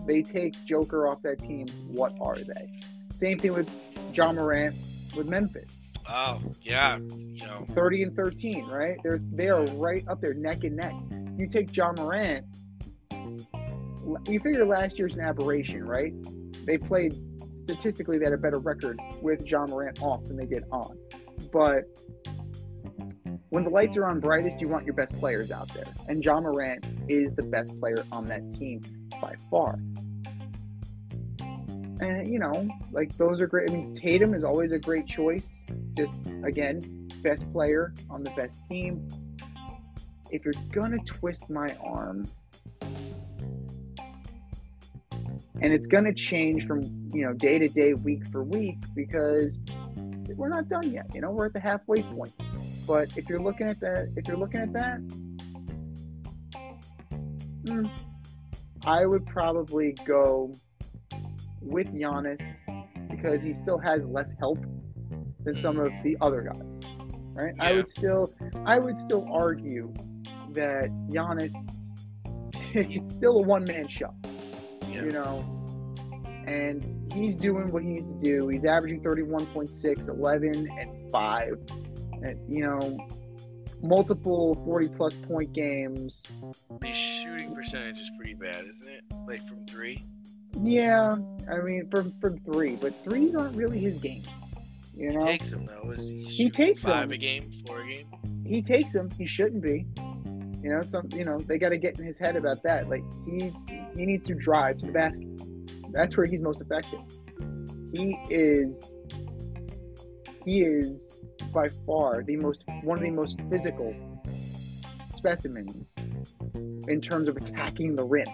They take Joker off that team. What are they? Same thing with Ja Morant with Memphis. Oh yeah, you know 30 and 13, right? They're they are right up there, neck and neck. You take Ja Morant. You figure last year's an aberration, right? They played statistically they had a better record with Ja Morant off than they did on. But when the lights are on brightest, you want your best players out there. And Ja Morant is the best player on that team by far. And, you know, like those are great. I mean, Tatum is always a great choice. Just, again, best player on the best team. If you're going to twist my arm, and it's going to change from, you know, day to day, week for week, because we're not done yet. You know, we're at the halfway point. But if you're looking at that, if you're looking at that, hmm, I would probably go with Giannis because he still has less help than some of the other guys. Right? I would still, I would still argue that Giannis <laughs> is still a one man show Yeah. you know, and he's doing what he needs to do. He's averaging 31.6, 11, and 5. You know, multiple 40 plus point games. His shooting percentage is pretty bad, isn't it? Like from three. Yeah, I mean, from, from three, but threes aren't really his game. You know, Takes him though. Is he, He takes five a game, four a game. he takes them. He shouldn't be. You know, some you know they got to get in his head about that. Like he he needs to drive to the basket. That's where he's most effective. He is he is by far the most one of the most physical specimens in terms of attacking the rim.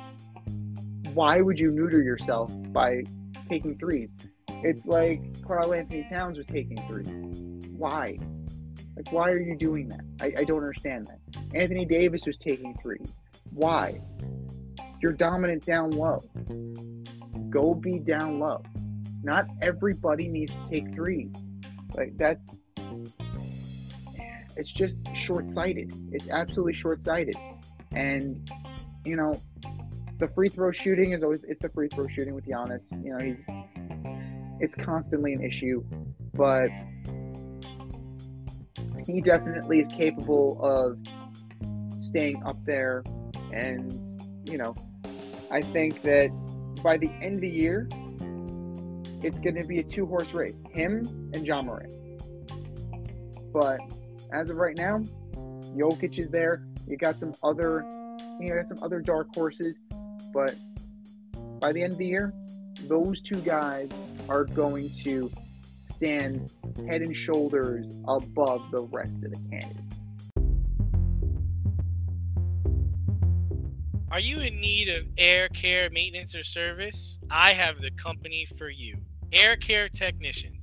Why would you neuter yourself by taking threes? It's like Karl-Anthony Towns was taking threes. Why? Like, why are you doing that? I, I don't understand that. Anthony Davis was taking threes. Why? You're dominant down low. Go be down low. Not everybody needs to take threes. Like that's it's just short-sighted. It's absolutely short-sighted. And you know, the free throw shooting is always it's the free throw shooting with Giannis. You know, he's it's constantly an issue, but he definitely is capable of staying up there and you know i think that by the end of the year it's going to be a two horse race him and Ja Morant. but as of right now Jokic is there you got some other you got some other dark horses but by the end of the year those two guys are going to stand head and shoulders above the rest of the candidates. Are you in need of air care maintenance or service? I have the company for you. Air Care Technicians.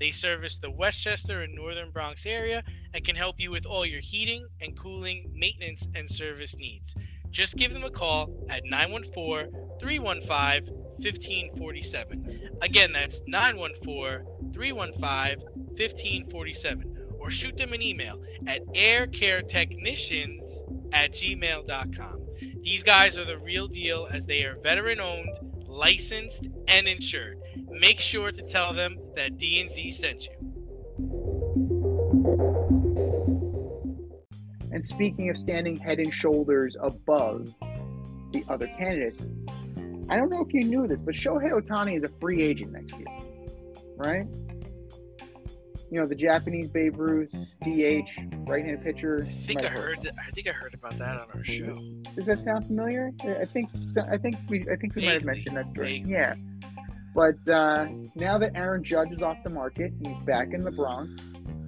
They service the Westchester and Northern Bronx area and can help you with all your heating and cooling, maintenance, and service needs. Just give them a call at 914 315 1547. Again, that's 914 315 1547. Or shoot them an email at aircaretechnicians at gmail.com. These guys are the real deal as they are veteran owned, licensed, and insured. Make sure to tell them that D&Z sent you. And speaking of standing head and shoulders above the other candidates, I don't know if you knew this, but Shohei Ohtani is a free agent next year, right? You know, the Japanese Babe Ruth, DH, right handed pitcher. I think I heard that, I think I heard about that on our show. Does that sound familiar? I think I think we I think we might have mentioned that story. Vaguely. Yeah. But uh, now that Aaron Judge is off the market, he's back in the Bronx.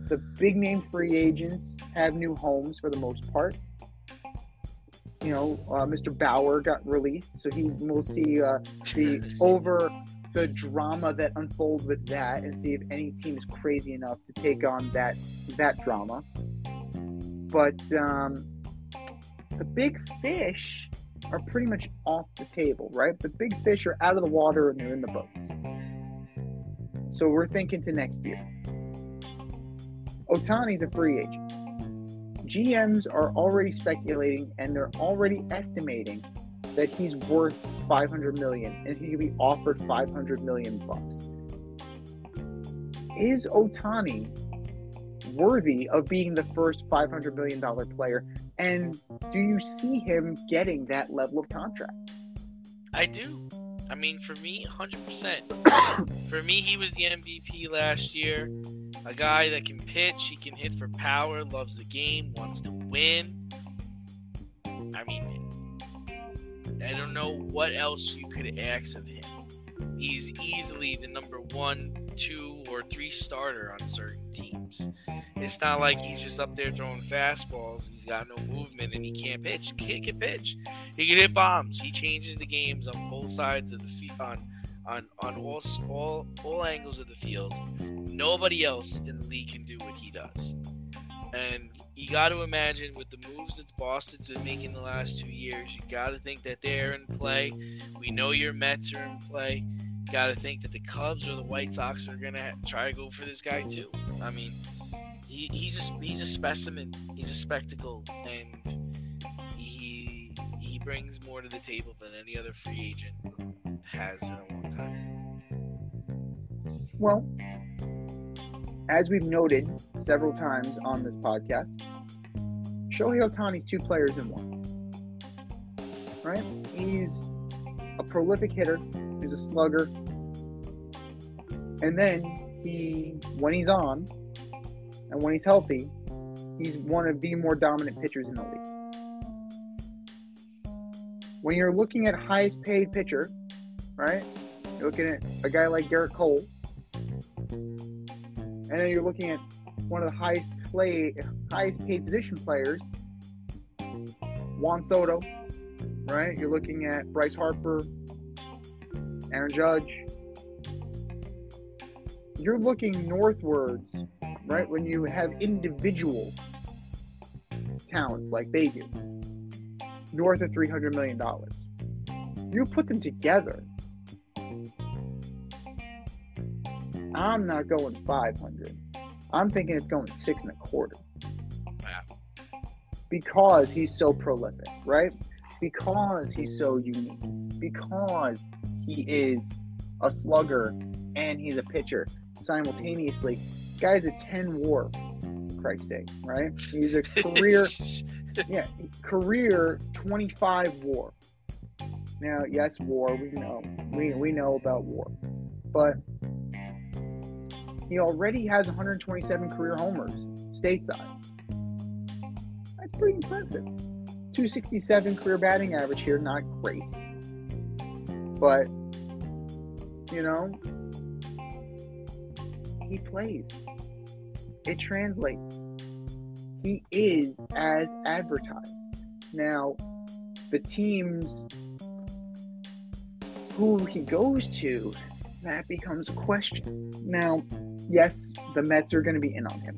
The big name free agents have new homes for the most part. You know, uh, Mr. Bauer got released, so he will see uh, the over the drama that unfolds with that, and see if any team is crazy enough to take on that that drama. But um, the big fish are pretty much off the table, right? The big fish are out of the water and they're in the boats. So we're thinking to next year. Ohtani's a free agent. GMs are already speculating and they're already estimating that he's worth 500 million and he could be offered 500 million bucks. Is Ohtani worthy of being the first 500 million dollar player and do you see him getting that level of contract? I do. I mean, for me, 100%. <coughs> for me, he was the MVP last year. A guy that can pitch, he can hit for power, loves the game, wants to win. I mean, I don't know what else you could ask of him. He's easily the number one, two, or three starter on certain teams. It's not like he's just up there throwing fastballs. He's got no movement and he can't pitch. He can pitch. He can hit bombs. He changes the games on both sides of the field, on on on all all all angles of the field. Nobody else in the league can do what he does. And you got to imagine with the moves that Boston's been making the last two years, you got to think that they're in play. We know your Mets are in play. Got to think that the Cubs or the White Sox are gonna try to go for this guy too. I mean, he, he's a he's a specimen. He's a spectacle, and he he brings more to the table than any other free agent has in a long time. Well, as we've noted several times on this podcast, Shohei Ohtani's two players in one. Right? He's a prolific hitter, he's a slugger. And then he, when he's on and when he's healthy, he's one of the more dominant pitchers in the league. When you're looking at highest paid pitcher, right? You're looking at a guy like Gerrit Cole, and then you're looking at one of the highest play, highest paid position players, Juan Soto, right? You're looking at Bryce Harper, Aaron Judge. You're looking northwards, right? When you have individual talents like they do, north of three hundred million dollars. You put them together. I'm not going 500. I'm thinking it's going six and a quarter. Wow. Because he's so prolific, right? Because he's so unique. Because he is a slugger and he's a pitcher simultaneously. Guy's a 10 war, for Christ's sake, right? He's a career, <laughs> yeah, career 25 war. Now, yes, war, we know. We, we know about war. But he already has 127 career homers stateside. That's pretty impressive. 267 career batting average here, not great. But, you know, he plays. It translates. He is as advertised. Now, the teams who he goes to, that becomes a question. Now, yes, the Mets are going to be in on him.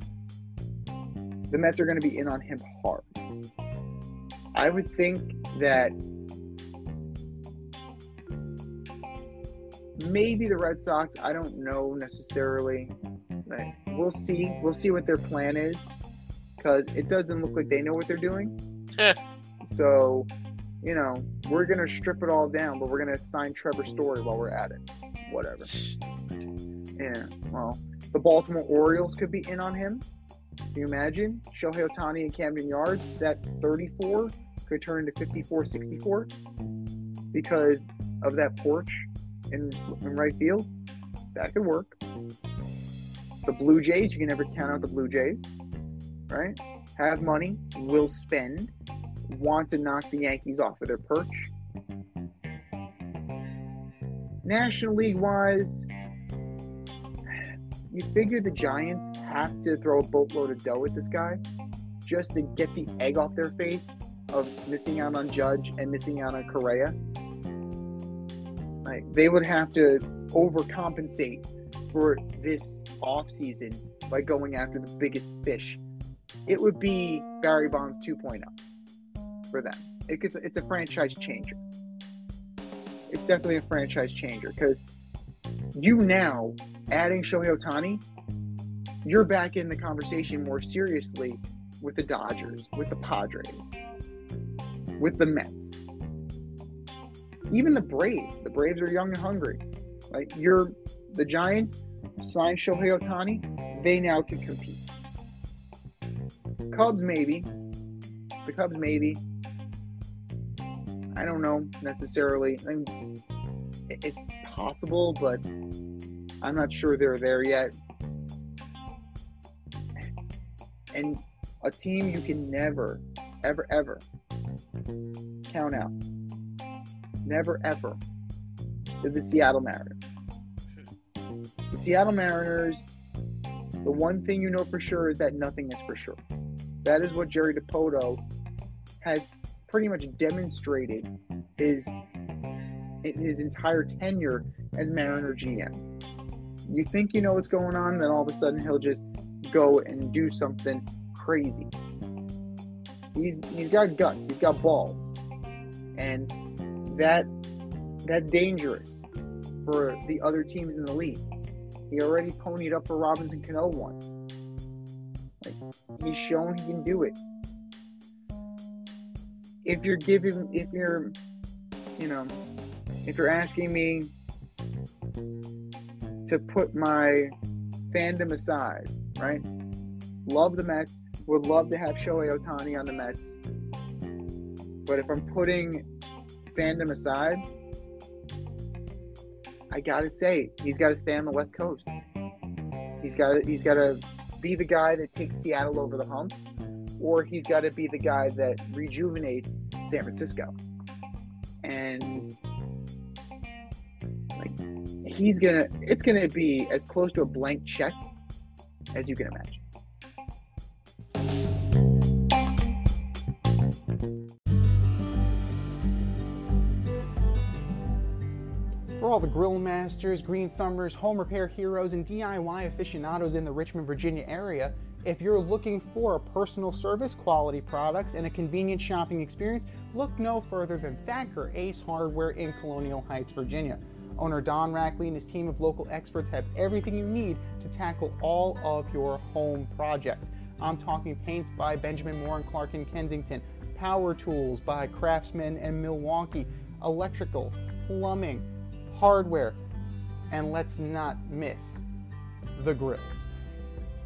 The Mets are going to be in on him hard. I would think that maybe the Red Sox, I don't know necessarily. But we'll see. We'll see what their plan is because it doesn't look like they know what they're doing. Eh. so, you know, we're going to strip it all down, but we're going to sign Trevor Story while we're at it. Whatever. Yeah, well, the Baltimore Orioles could be in on him. Can you imagine? Shohei Ohtani and Camden Yards, that 34 could turn into 54 64 because of that porch in, in right field. That could work. The Blue Jays, you can never count out the Blue Jays, right? Have money, will spend, want to knock the Yankees off of their perch. National League wise, <sighs> you figure the Giants have to throw a boatload of dough at this guy just to get the egg off their face of missing out on Judge and missing out on Correa. Like they would have to overcompensate for this offseason by going after the biggest fish. It would be Barry Bonds 2.0 for them. It could, it's a franchise changer. It's definitely a franchise changer because you now adding Shohei Ohtani, you're back in the conversation more seriously with the Dodgers, with the Padres, with the Mets, even the Braves. The Braves are young and hungry. Like you're the Giants sign Shohei Ohtani, they now can compete. Cubs maybe. The Cubs maybe. I don't know necessarily. I mean, it's possible, but I'm not sure they're there yet. And a team you can never, ever, ever count out. Never, ever. Is the Seattle Mariners. The Seattle Mariners, the one thing you know for sure is that nothing is for sure. That is what Jerry Dipoto has pretty much demonstrated his his entire tenure as Mariner GM. You think you know what's going on, then all of a sudden he'll just go and do something crazy. He's he's got guts, he's got balls, and that that's dangerous for the other teams in the league. He already ponied up for Robinson Cano once. Like he's shown he can do it. If you're giving, if you're, you know, if you're asking me to put my fandom aside, right? Love the Mets. Would love to have Shohei Ohtani on the Mets. But if I'm putting fandom aside, I gotta say he's got to stay on the West Coast. He's got to he's got to be the guy that takes Seattle over the hump, or he's got to be the guy that rejuvenates San Francisco. And like he's gonna, it's gonna be as close to a blank check as you can imagine. All the grill masters, green thumbers, home repair heroes, and DIY aficionados in the Richmond, Virginia area, if you're looking for personal service, quality products, and a convenient shopping experience, look no further than Thacker Ace Hardware in Colonial Heights, Virginia. Owner Don Rackley and his team of local experts have everything you need to tackle all of your home projects. I'm talking paints by Benjamin Moore and Clark in Kensington, power tools by Craftsman and Milwaukee, electrical, plumbing, hardware, and let's not miss the grills.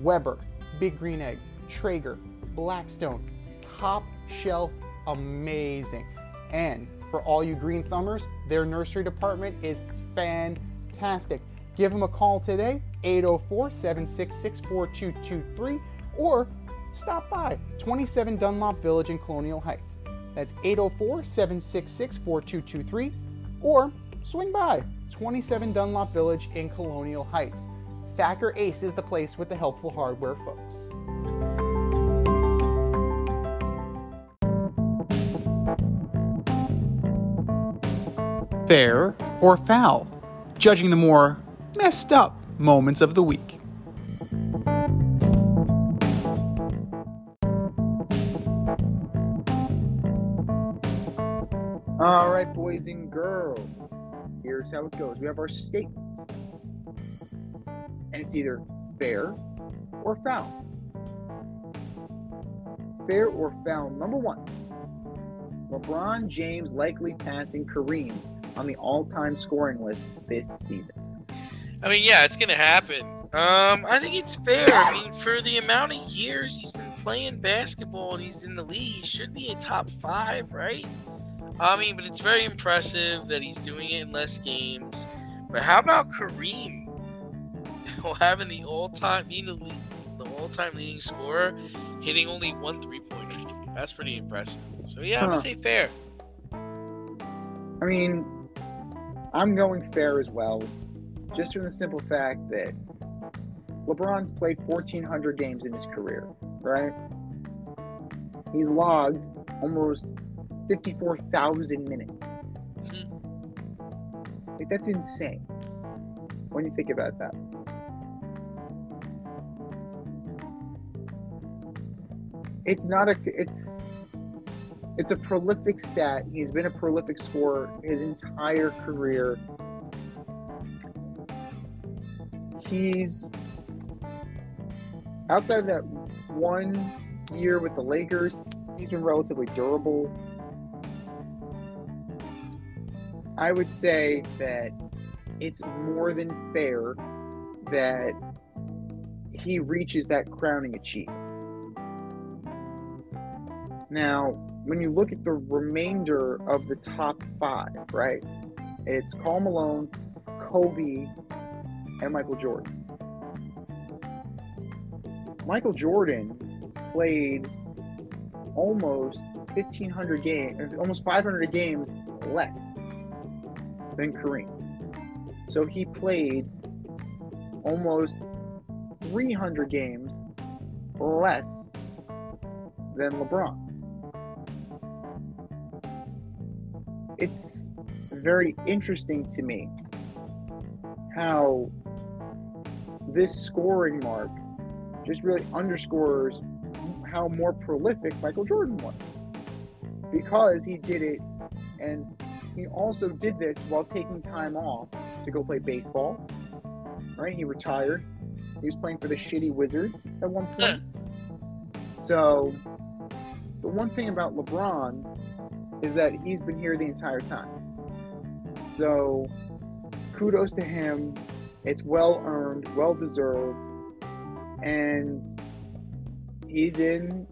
Weber, Big Green Egg, Traeger, Blackstone, top shelf, amazing. And for all you green thumbers, their nursery department is fantastic. Give them a call today, 804 766 4223, or stop by 27 Dunlop Village in Colonial Heights. That's 804 766 4223, or swing by 27 Dunlop Village in Colonial Heights. Thacker Ace is the place with the helpful hardware folks. Fair or foul? Judging the more messed up moments of the week. All right, boys and girls. Here's how it goes. We have our statement, and it's either fair or foul. Fair or foul. Number one, LeBron James likely passing Kareem on the all-time scoring list this season. I mean, yeah, it's gonna happen. Um, I think it's fair. I mean, for the amount of years he's been playing basketball and he's in the league, he should be a top five, right? I mean, but it's very impressive that he's doing it in less games. But how about Kareem? <laughs> Well having the all-time, being the, lead, the all-time leading scorer, hitting only one three-pointer. That's pretty impressive. So yeah, I'm gonna say fair. I mean, I'm going fair as well, just from the simple fact that LeBron's played 1,400 games in his career, right? He's logged almost 54,000 minutes. Mm-hmm. Like, that's insane when you think about that. It's not a, it's, it's a prolific stat. He's been a prolific scorer his entire career. He's outside of that one year with the Lakers, he's been relatively durable. I would say that it's more than fair that he reaches that crowning achievement. Now, when you look at the remainder of the top five, right? It's Karl Malone, Kobe, and Michael Jordan. Michael Jordan played almost 1,500 games, almost 500 games less than Kareem. So he played almost 300 games less than LeBron. It's very interesting to me how this scoring mark just really underscores how more prolific Michael Jordan was because he did it and he also did this while taking time off to go play baseball. Right? He retired. He was playing for the shitty Wizards at one point. So, the one thing about LeBron is that he's been here the entire time. So, kudos to him. It's well earned, well deserved, and he's in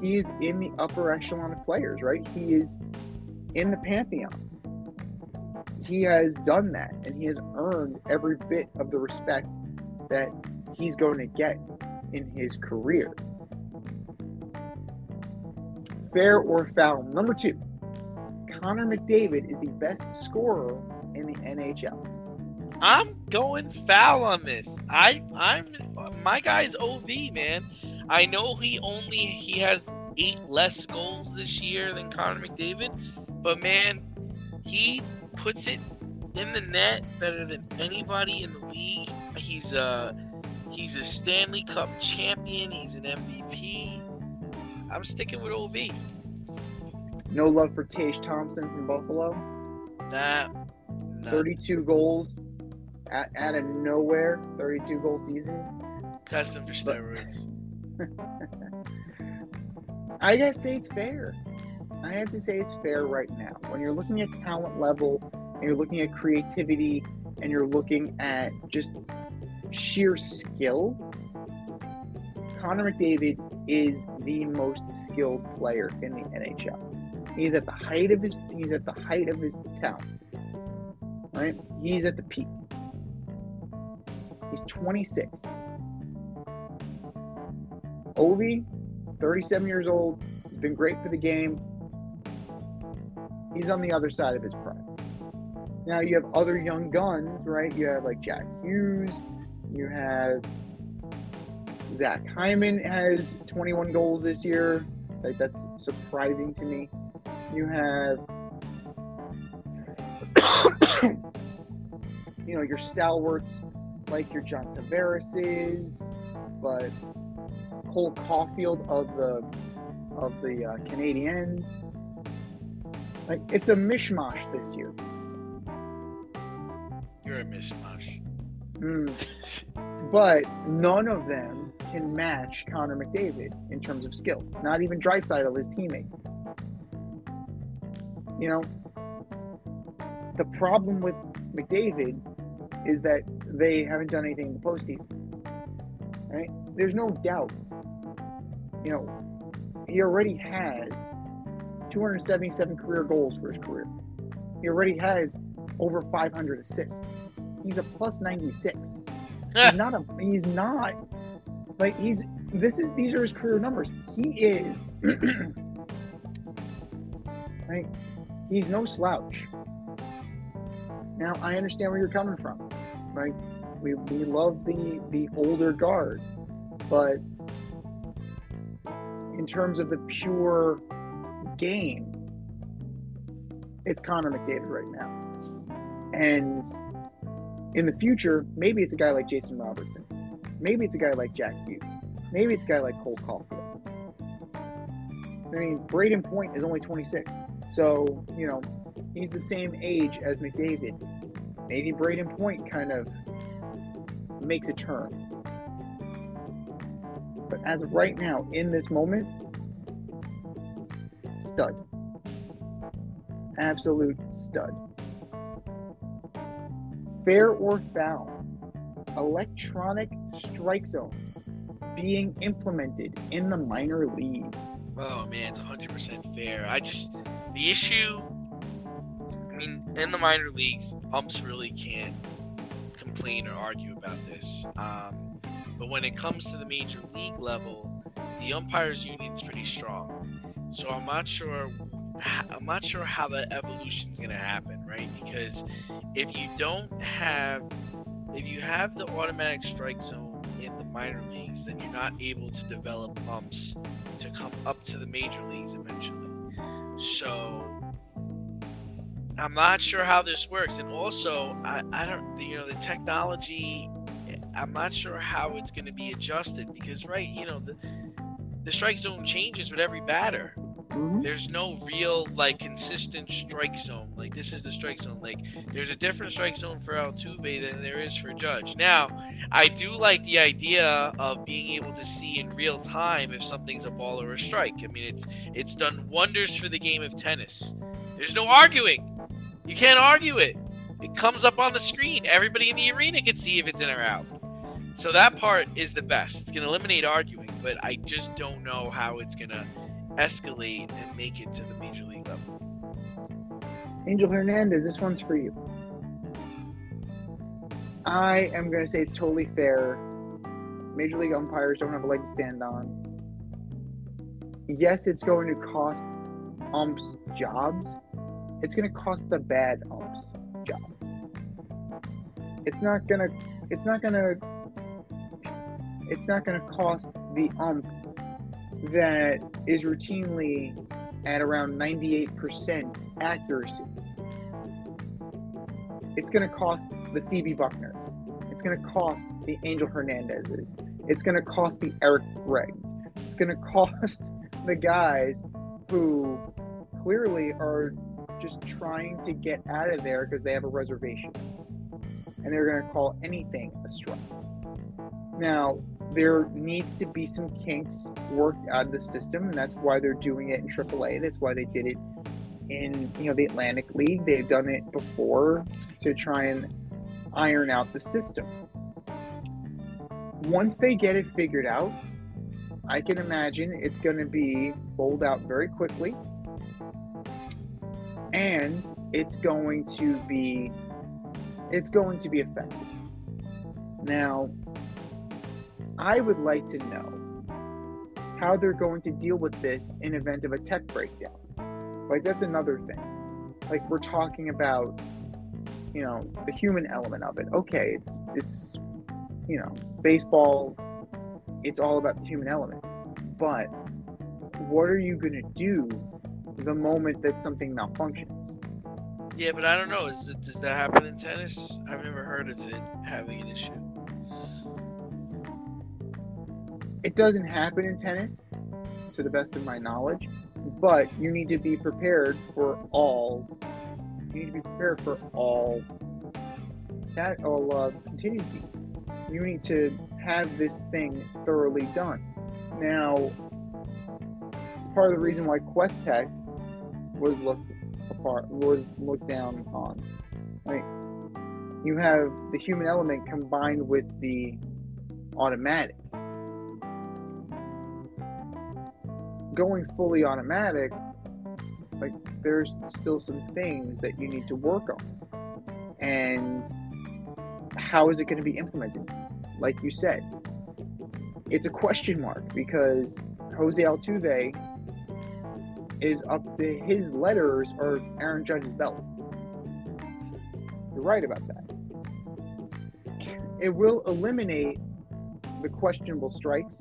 he's in the upper echelon of players, right? He is in the pantheon. He has done that, and he has earned every bit of the respect that he's going to get in his career. Fair or foul? Number two, Connor McDavid is the best scorer in the NHL. I'm going foul on this. I I'm my guy's OV man. I know he only he has eight less goals this year than Connor McDavid, but man, he puts it in the net better than anybody in the league. He's a he's a Stanley Cup champion. He's an MVP. I'm sticking with OV. No love for Tage Thompson from Buffalo. Nah, nah. 32 goals at, out of nowhere. 32 goal season. testing for steroids. <laughs> I gotta say it's fair. I have to say it's fair right now. When you're looking at talent level, and you're looking at creativity, and you're looking at just sheer skill, Connor McDavid is the most skilled player in the NHL. He's at the height of his he's at the height of his talent. Right? He's at the peak. He's 26. Ovi, 37 years old, he's been great for the game. He's on the other side of his prime. Now you have other young guns, right? You have like Jack Hughes, you have Zach Hyman has 21 goals this year. Like that's surprising to me. You have <coughs> you know your stalwarts like your John Tavares's, but Cole Caufield of the of the uh, Canadiens. Like it's a mishmash this year. You're a mishmash. Mm. <laughs> But none of them can match Connor McDavid in terms of skill. Not even Draisaitl, his teammate. You know, the problem with McDavid is that they haven't done anything in the postseason. Right? There's no doubt. You know, he already has 277 career goals for his career. He already has over 500 assists. He's a plus 96. He's ah. not a. He's not. Like he's. This is. These are his career numbers. He is. <clears throat> right. He's no slouch. Now I understand where you're coming from. Right. We we love the the older guard, but in terms of the pure game, it's Connor McDavid right now. And in the future, maybe it's a guy like Jason Robertson. Maybe it's a guy like Jack Hughes. Maybe it's a guy like Cole Caufield. I mean, Brayden Point is only 26. So, you know, he's the same age as McDavid. Maybe Brayden Point kind of makes a turn. But as of right now, in this moment, stud. Absolute stud. Fair or foul? Electronic strike zones being implemented in the minor leagues. Oh man, it's 100% fair. I just the issue. I mean, in the minor leagues, umps really can't complain or argue about this. Um, but when it comes to the major league level, the umpires union's pretty strong. So I'm not sure. I'm not sure how the evolution is going to happen, right? Because if you don't have, if you have the automatic strike zone in the minor leagues, then you're not able to develop bumps to come up to the major leagues eventually. So I'm not sure how this works, and also I, I don't, you know, the technology. Eh, I'm not sure how it's going to be adjusted because, right, you know, the the strike zone changes with every batter. Mhm. There's no real like consistent strike zone. Like this is the strike zone. Like there's a different strike zone for Altuve than there is for Judge. Now, I do like the idea of being able to see in real time if something's a ball or a strike. I mean, it's it's done wonders for the game of tennis. There's no arguing. You can't argue it. It comes up on the screen. Everybody in the arena can see if it's in or out. So that part is the best. It's going to eliminate arguing, but I just don't know how it's going to escalate and make it to the major league level. Angel Hernandez, this one's for you. I am going to say it's totally fair. Major league umpires don't have a leg to stand on. Yes, it's going to cost umps jobs. It's going to cost the bad umps jobs. It's not going to. It's not going to. It's not going to cost the ump that is routinely at around 98% accuracy. It's going to cost the CB Bucknor. It's going to cost the Angel Hernandezes. It's going to cost the Eric Greggs. It's going <laughs> to cost the guys who clearly are just trying to get out of there because they have a reservation. And they're going to call anything a strike. Now, there needs to be some kinks worked out of the system, and that's why they're doing it in AAA. That's why they did it in you know the Atlantic League. They've done it before to try and iron out the system. Once they get it figured out, I can imagine it's going to be rolled out very quickly, and it's going to be it's going to be effective. Now, I would like to know how they're going to deal with this in event of a tech breakdown. Like that's another thing. Like we're talking about, you know, the human element of it. Okay, it's it's you know, baseball it's all about the human element. But what are you to do the moment that something malfunctions? Yeah, but I don't know. It, does that happen in tennis? I've never heard of it having an issue. It doesn't happen in tennis, to the best of my knowledge, but you need to be prepared for all. You need to be prepared for all that all uh, contingencies. You need to have this thing thoroughly done. Now, it's part of the reason why QuesTec was looked apart, was looked down on. Right? You have the human element combined with the automatic. Going fully automatic, like there's still some things that you need to work on. And how is it going to be implemented? Like you said, it's a question mark because Jose Altuve is up to his letters or Aaron Judge's belt. You're right about that. It will eliminate the questionable strikes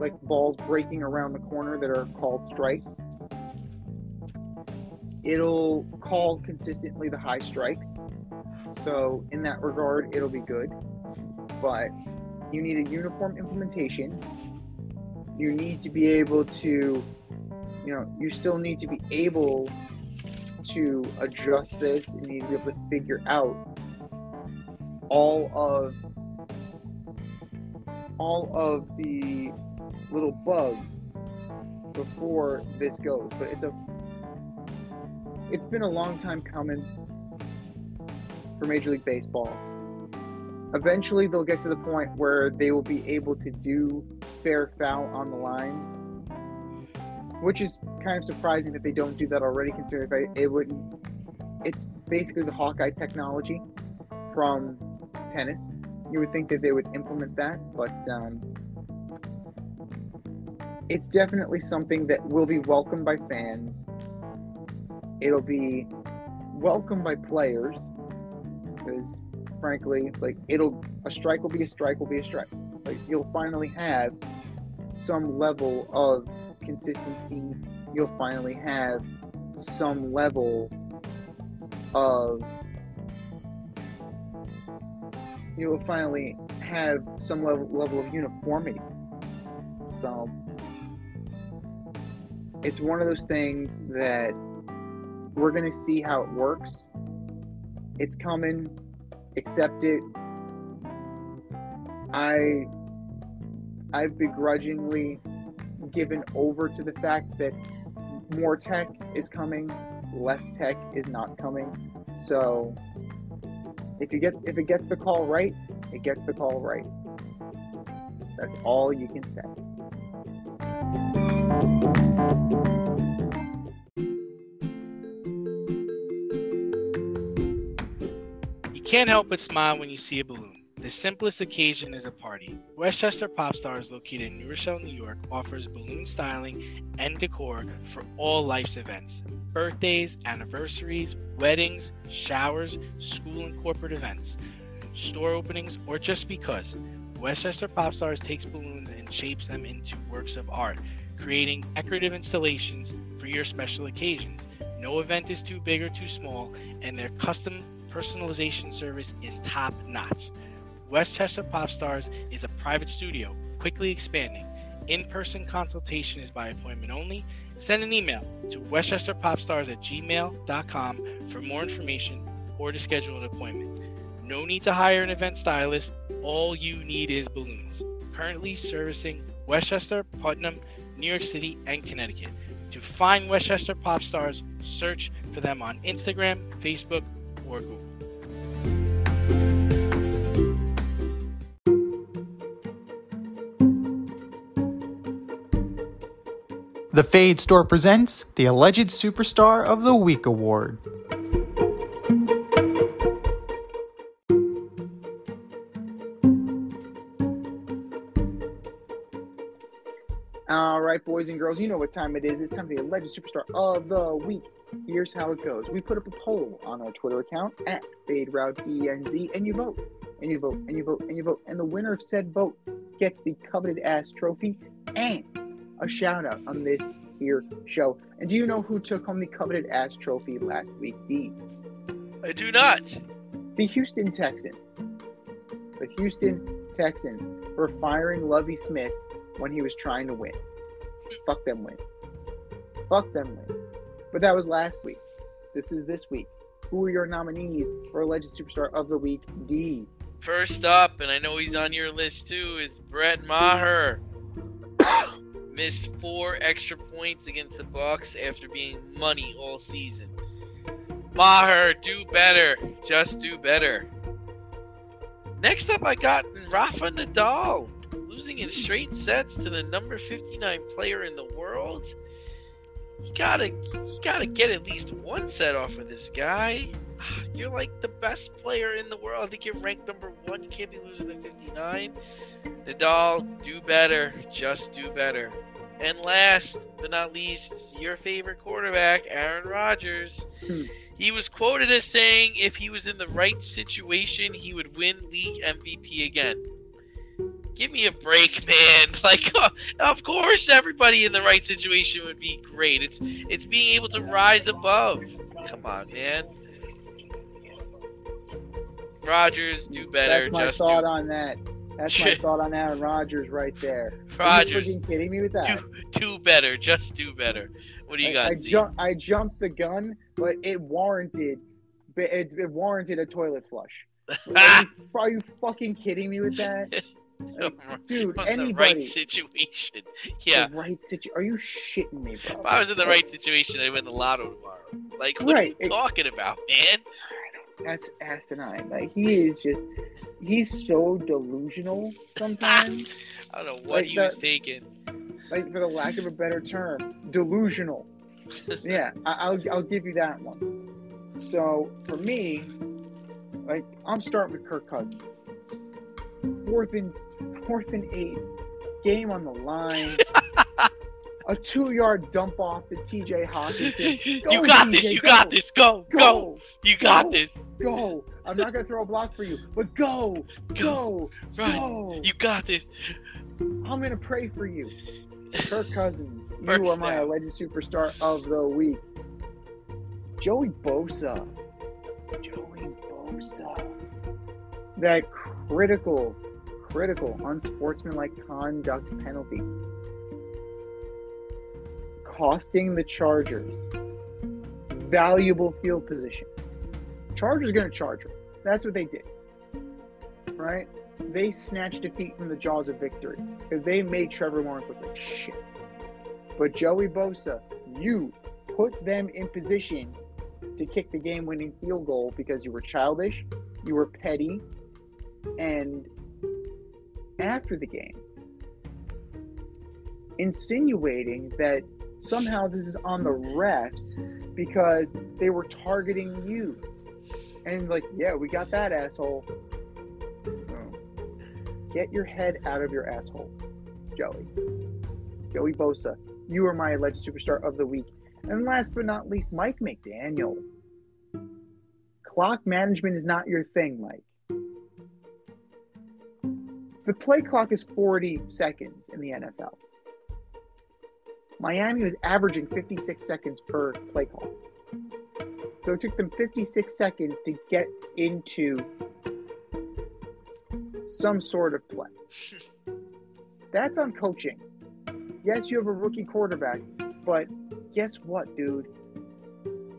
like balls breaking around the corner that are called strikes. It'll call consistently the high strikes. So, in that regard, it'll be good. But you need a uniform implementation. You need to be able to, you know, you still need to be able to adjust this and you need to be able to figure out all of all of the little bugs before this goes. But it's a it's been a long time coming for Major League Baseball. Eventually they'll get to the point where they will be able to do fair foul on the line. Which is kind of surprising that they don't do that already considering if I, it wouldn't it's basically the Hawkeye technology from tennis. You would think that they would implement that, but um, it's definitely something that will be welcomed by fans. It'll be welcomed by players because, frankly, like it'll a strike will be a strike will be a strike. Like you'll finally have some level of consistency. You'll finally have some level of you will finally have some level, level of uniformity. So it's one of those things that we're going to see how it works. It's coming. Accept it. I I've begrudgingly given over to the fact that more tech is coming, less tech is not coming. So if you get if it gets the call right, it gets the call right. That's all you can say. You can't help but smile when you see a balloon. The simplest occasion is a party. Westchester Pop Stars, located in New Rochelle, New York, offers balloon styling and decor for all life's events birthdays, anniversaries, weddings, showers, school and corporate events, store openings, or just because. Westchester Pop Stars takes balloons and shapes them into works of art, creating decorative installations for your special occasions. No event is too big or too small, and their custom personalization service is top notch. Westchester Pop Stars is a private studio, quickly expanding. In person consultation is by appointment only. Send an email to westchesterpopstars at gmail.com for more information or to schedule an appointment. No need to hire an event stylist, all you need is balloons. Currently servicing Westchester, Putnam, New York City, and Connecticut. To find Westchester Pop Stars, search for them on Instagram, Facebook, or Google. The Fade Store presents the Alleged Superstar of the Week Award. Right, boys and girls, you know what time it is. It's time for the alleged superstar of the week. Here's how it goes. We put up a poll on our Twitter account at FadeRouteDNZ, and you vote, and you vote, and you vote, and you vote. And the winner of said vote gets the coveted ass trophy and a shout out on this here show. And do you know who took home the coveted ass trophy last week, D? I do not. The Houston Texans. The Houston Texans for firing Lovie Smith when he was trying to win. Fuck them wins. Fuck them wins. But that was last week. This is this week. Who are your nominees for Alleged Superstar of the Week? D. First up, and I know he's on your list too, is Brett Maher. <coughs> Missed four extra points against the Bucs after being money all season. Maher, do better. Just do better. Next up, I got Rafa Nadal, losing in straight sets to the number 59 player in the world. You gotta, you gotta get at least one set off of this guy. <sighs> You're like the best player in the world. I think you're ranked number one. You can't be losing to 59. Nadal, do better. Just do better. And last but not least, your favorite quarterback, Aaron Rodgers. Hmm. He was quoted as saying if he was in the right situation, he would win league MVP again. Give me a break, man. <laughs> Like, <laughs> of course, everybody in the right situation would be great. It's it's being able to rise above. Come on, man. Rodgers, do better. That's my Just thought do on that. That's my <laughs> thought on Aaron Rodgers right there. Rodgers, Are you kidding me with that? do, do better. Just do better. What do you I, got? I, I jumped the gun, but it warranted it, it warranted a toilet flush. Are you, are you fucking kidding me with that? Dude, <laughs> On the right situation. Yeah. The right situation. Are you shitting me, bro? If I was in the right situation, I'd win the lotto tomorrow. Like, what Right, are you it- talking about, man? That's asinine. Like he is just, he's so delusional sometimes. <laughs> I don't know what Like he the- was taking. like for the lack of a better term, delusional. <laughs> yeah, I, I'll I'll give you that one. So for me, like I'm starting with Kirk Cousins. Fourth and fourth and eight, game on the line. <laughs> a two-yard dump off to T.J. Hockenson. <laughs> Go, you got this. You go. got this. Go. Go. Go, You got Go. this. go. I'm not gonna throw a block for you, but go, <laughs> go, Right. go. You got this. I'm gonna pray for you. Kirk Cousins, you are my down. alleged superstar of the week. Joey Bosa. Joey Bosa. That critical, critical, unsportsmanlike conduct penalty. Costing the Chargers valuable field position. Chargers going to charge her. That's what they did. Right? They snatched defeat from the jaws of victory because they made Trevor Lawrence look like shit. But Joey Bosa, you put them in position to kick the game winning field goal because you were childish, you were petty, and after the game, insinuating that somehow this is on the refs because they were targeting you. And like, yeah, we got that asshole. Oh. Get your head out of your asshole, Joey. Joey Bosa, you are my alleged superstar of the week. And last but not least, Mike McDaniel. Clock management is not your thing, Mike. The play clock is 40 seconds in the NFL. Miami was averaging 56 seconds per play call. So it took them 56 seconds to get into some sort of play. <laughs> That's on coaching. Yes, you have a rookie quarterback, but guess what, dude?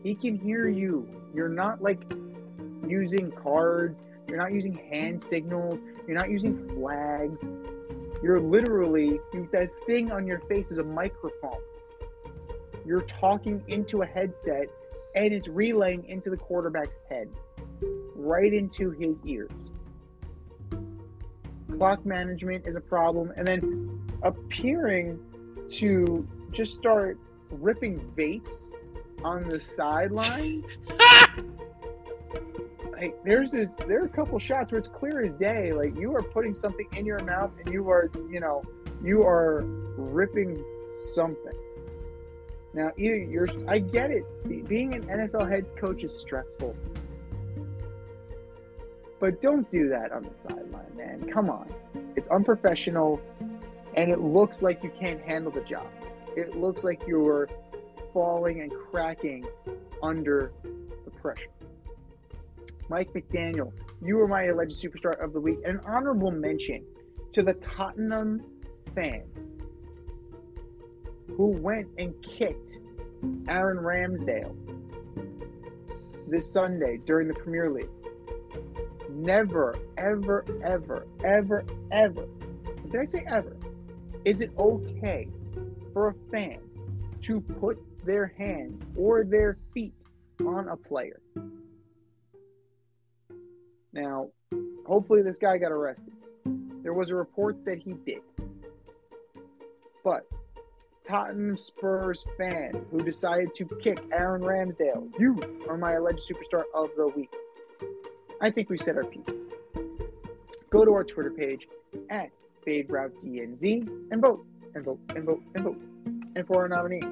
He can hear you. You're not like using cards, you're not using hand signals, you're not using flags. You're literally, that thing on your face is a microphone. You're talking into a headset and it's relaying into the quarterback's head, right into his ears. Clock management is a problem, and then appearing to just start ripping vapes on the sideline. <laughs> like there's this, there are a couple shots where it's clear as day. Like you are putting something in your mouth, and you are, you know, you are ripping something. Now, either you're, I get it. Being an NFL head coach is stressful. But don't do that on the sideline, man. Come on. It's unprofessional, and it looks like you can't handle the job. It looks like you're falling and cracking under the pressure. Mike McDaniel, you were my alleged superstar of the week. An honorable mention to the Tottenham fan who went and kicked Aaron Ramsdale this Sunday during the Premier League. Never, ever, ever, ever, ever, did I say ever? Is it okay for a fan to put their hands or their feet on a player? Now, hopefully, this guy got arrested. There was a report that he did. But Tottenham Spurs fan who decided to kick Aaron Ramsdale. You are my alleged superstar of the week. I think we said our piece. Go to our Twitter page at FadeRouteDNZ and vote, and vote, and vote, and vote. And for our nominee.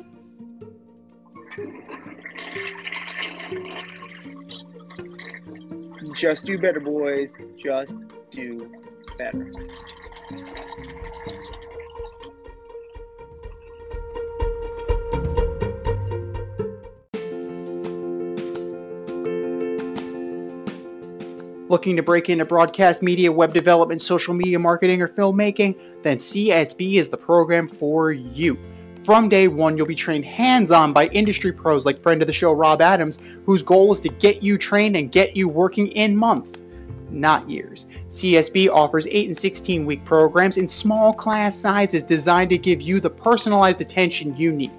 Just do better, boys. Just do better. Looking to break into broadcast media, web development, social media marketing, or filmmaking? Then CSB is the program for you. From day one, you'll be trained hands on by industry pros like friend of the show Rob Adams, whose goal is to get you trained and get you working in months, not years. CSB offers 8 and 16 week programs in small class sizes designed to give you the personalized attention you need.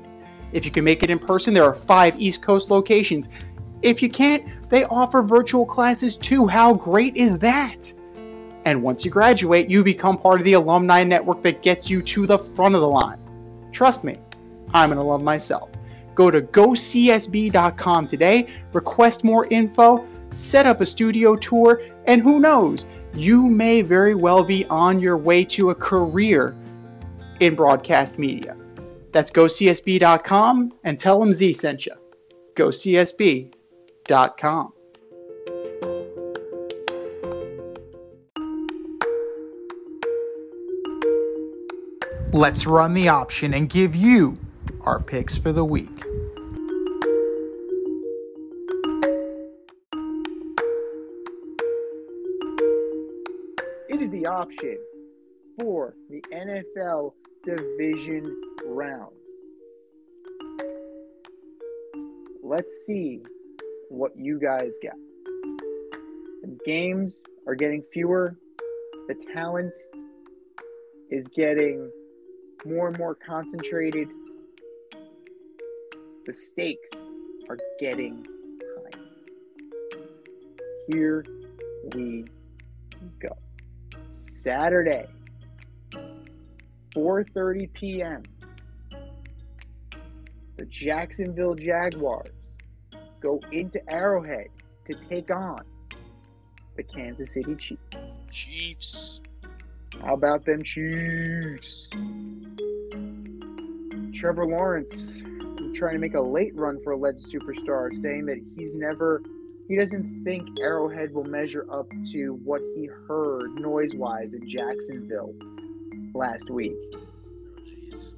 If you can make it in person, there are five East Coast locations. If you can't, they offer virtual classes too. How great is that? And once you graduate, you become part of the alumni network that gets you to the front of the line. Trust me, I'm going to love myself. Go to gocsb.com today, request more info, set up a studio tour, and who knows, you may very well be on your way to a career in broadcast media. That's gocsb.com and tell them Z sent you. gocsb.com. Let's run the option and give you our picks for the week. It is the option for the NFL division round. Let's see what you guys got. The games are getting fewer, the talent is getting more and more concentrated, the stakes are getting high. Here we go. Saturday, 4:30 p.m. The Jacksonville Jaguars go into Arrowhead to take on the Kansas City Chiefs. Chiefs. How about them Chiefs? Trevor Lawrence trying to make a late run for alleged superstar, saying that he's never, he doesn't think Arrowhead will measure up to what he heard noise wise in Jacksonville last week.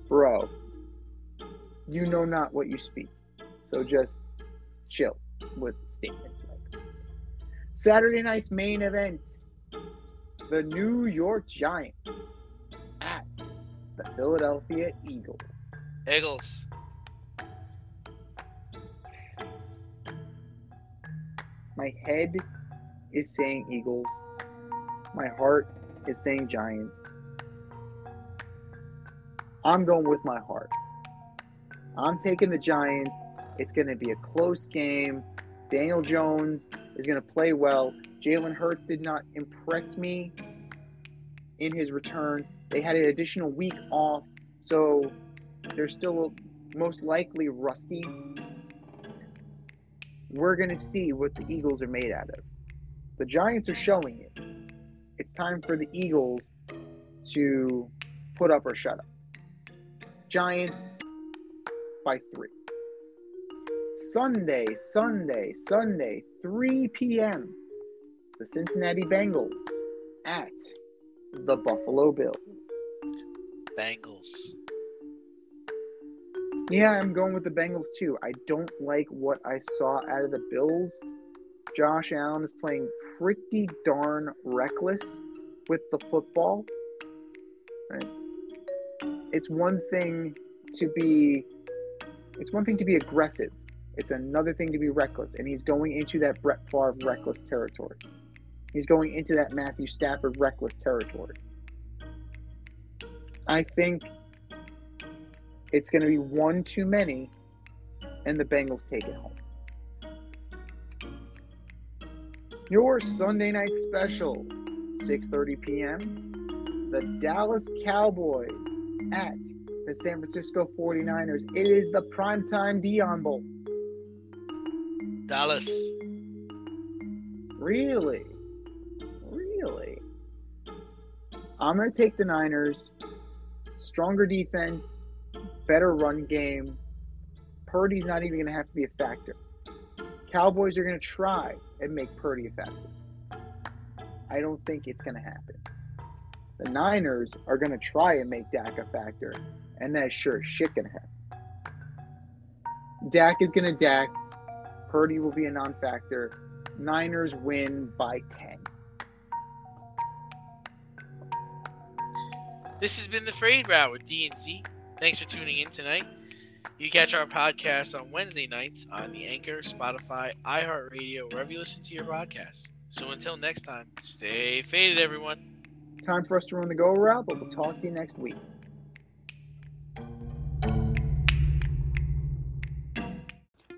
Bro, you know not what you speak. So just chill with statements like. Saturday night's main event the New York Giants at the Philadelphia Eagles. Eagles. My head is saying Eagles. My heart is saying Giants. I'm going with my heart. I'm taking the Giants. It's going to be a close game. Daniel Jones is going to play well. Jalen Hurts did not impress me in his return. They had an additional week off, so they're still most likely rusty. We're going to see what the Eagles are made out of. The Giants are showing it. It's time for the Eagles to put up or shut up. Giants by three. Sunday, Sunday, Sunday, 3 p.m. The Cincinnati Bengals at the Buffalo Bills. Bengals. Yeah, I'm going with the Bengals too. I don't like what I saw out of the Bills. Josh Allen is playing pretty darn reckless with the football. Right? It's one thing to be it's one thing to be aggressive. It's another thing to be reckless. And he's going into that Brett Favre reckless territory. He's going into that Matthew Stafford reckless territory. I think it's going to be one too many, and the Bengals take it home. Your Sunday night special, 6:30 p.m. The Dallas Cowboys at the San Francisco 49ers. It is the primetime Deion Bowl. Dallas. Really? Really? I'm going to take the Niners. Stronger defense, better run game. Purdy's not even going to have to be a factor. Cowboys are going to try and make Purdy a factor. I don't think it's going to happen. The Niners are going to try and make Dak a factor, and that's sure as shit going to happen. Dak is going to Dak. Purdy will be a non factor. Niners win by 10. This has been the Fade Route with D and Z. Thanks for tuning in tonight. You catch our podcast on Wednesday nights on the Anchor, Spotify, iHeartRadio, wherever you listen to your podcasts. So until next time, stay faded, everyone. Time for us to run the go route, but we'll talk to you next week.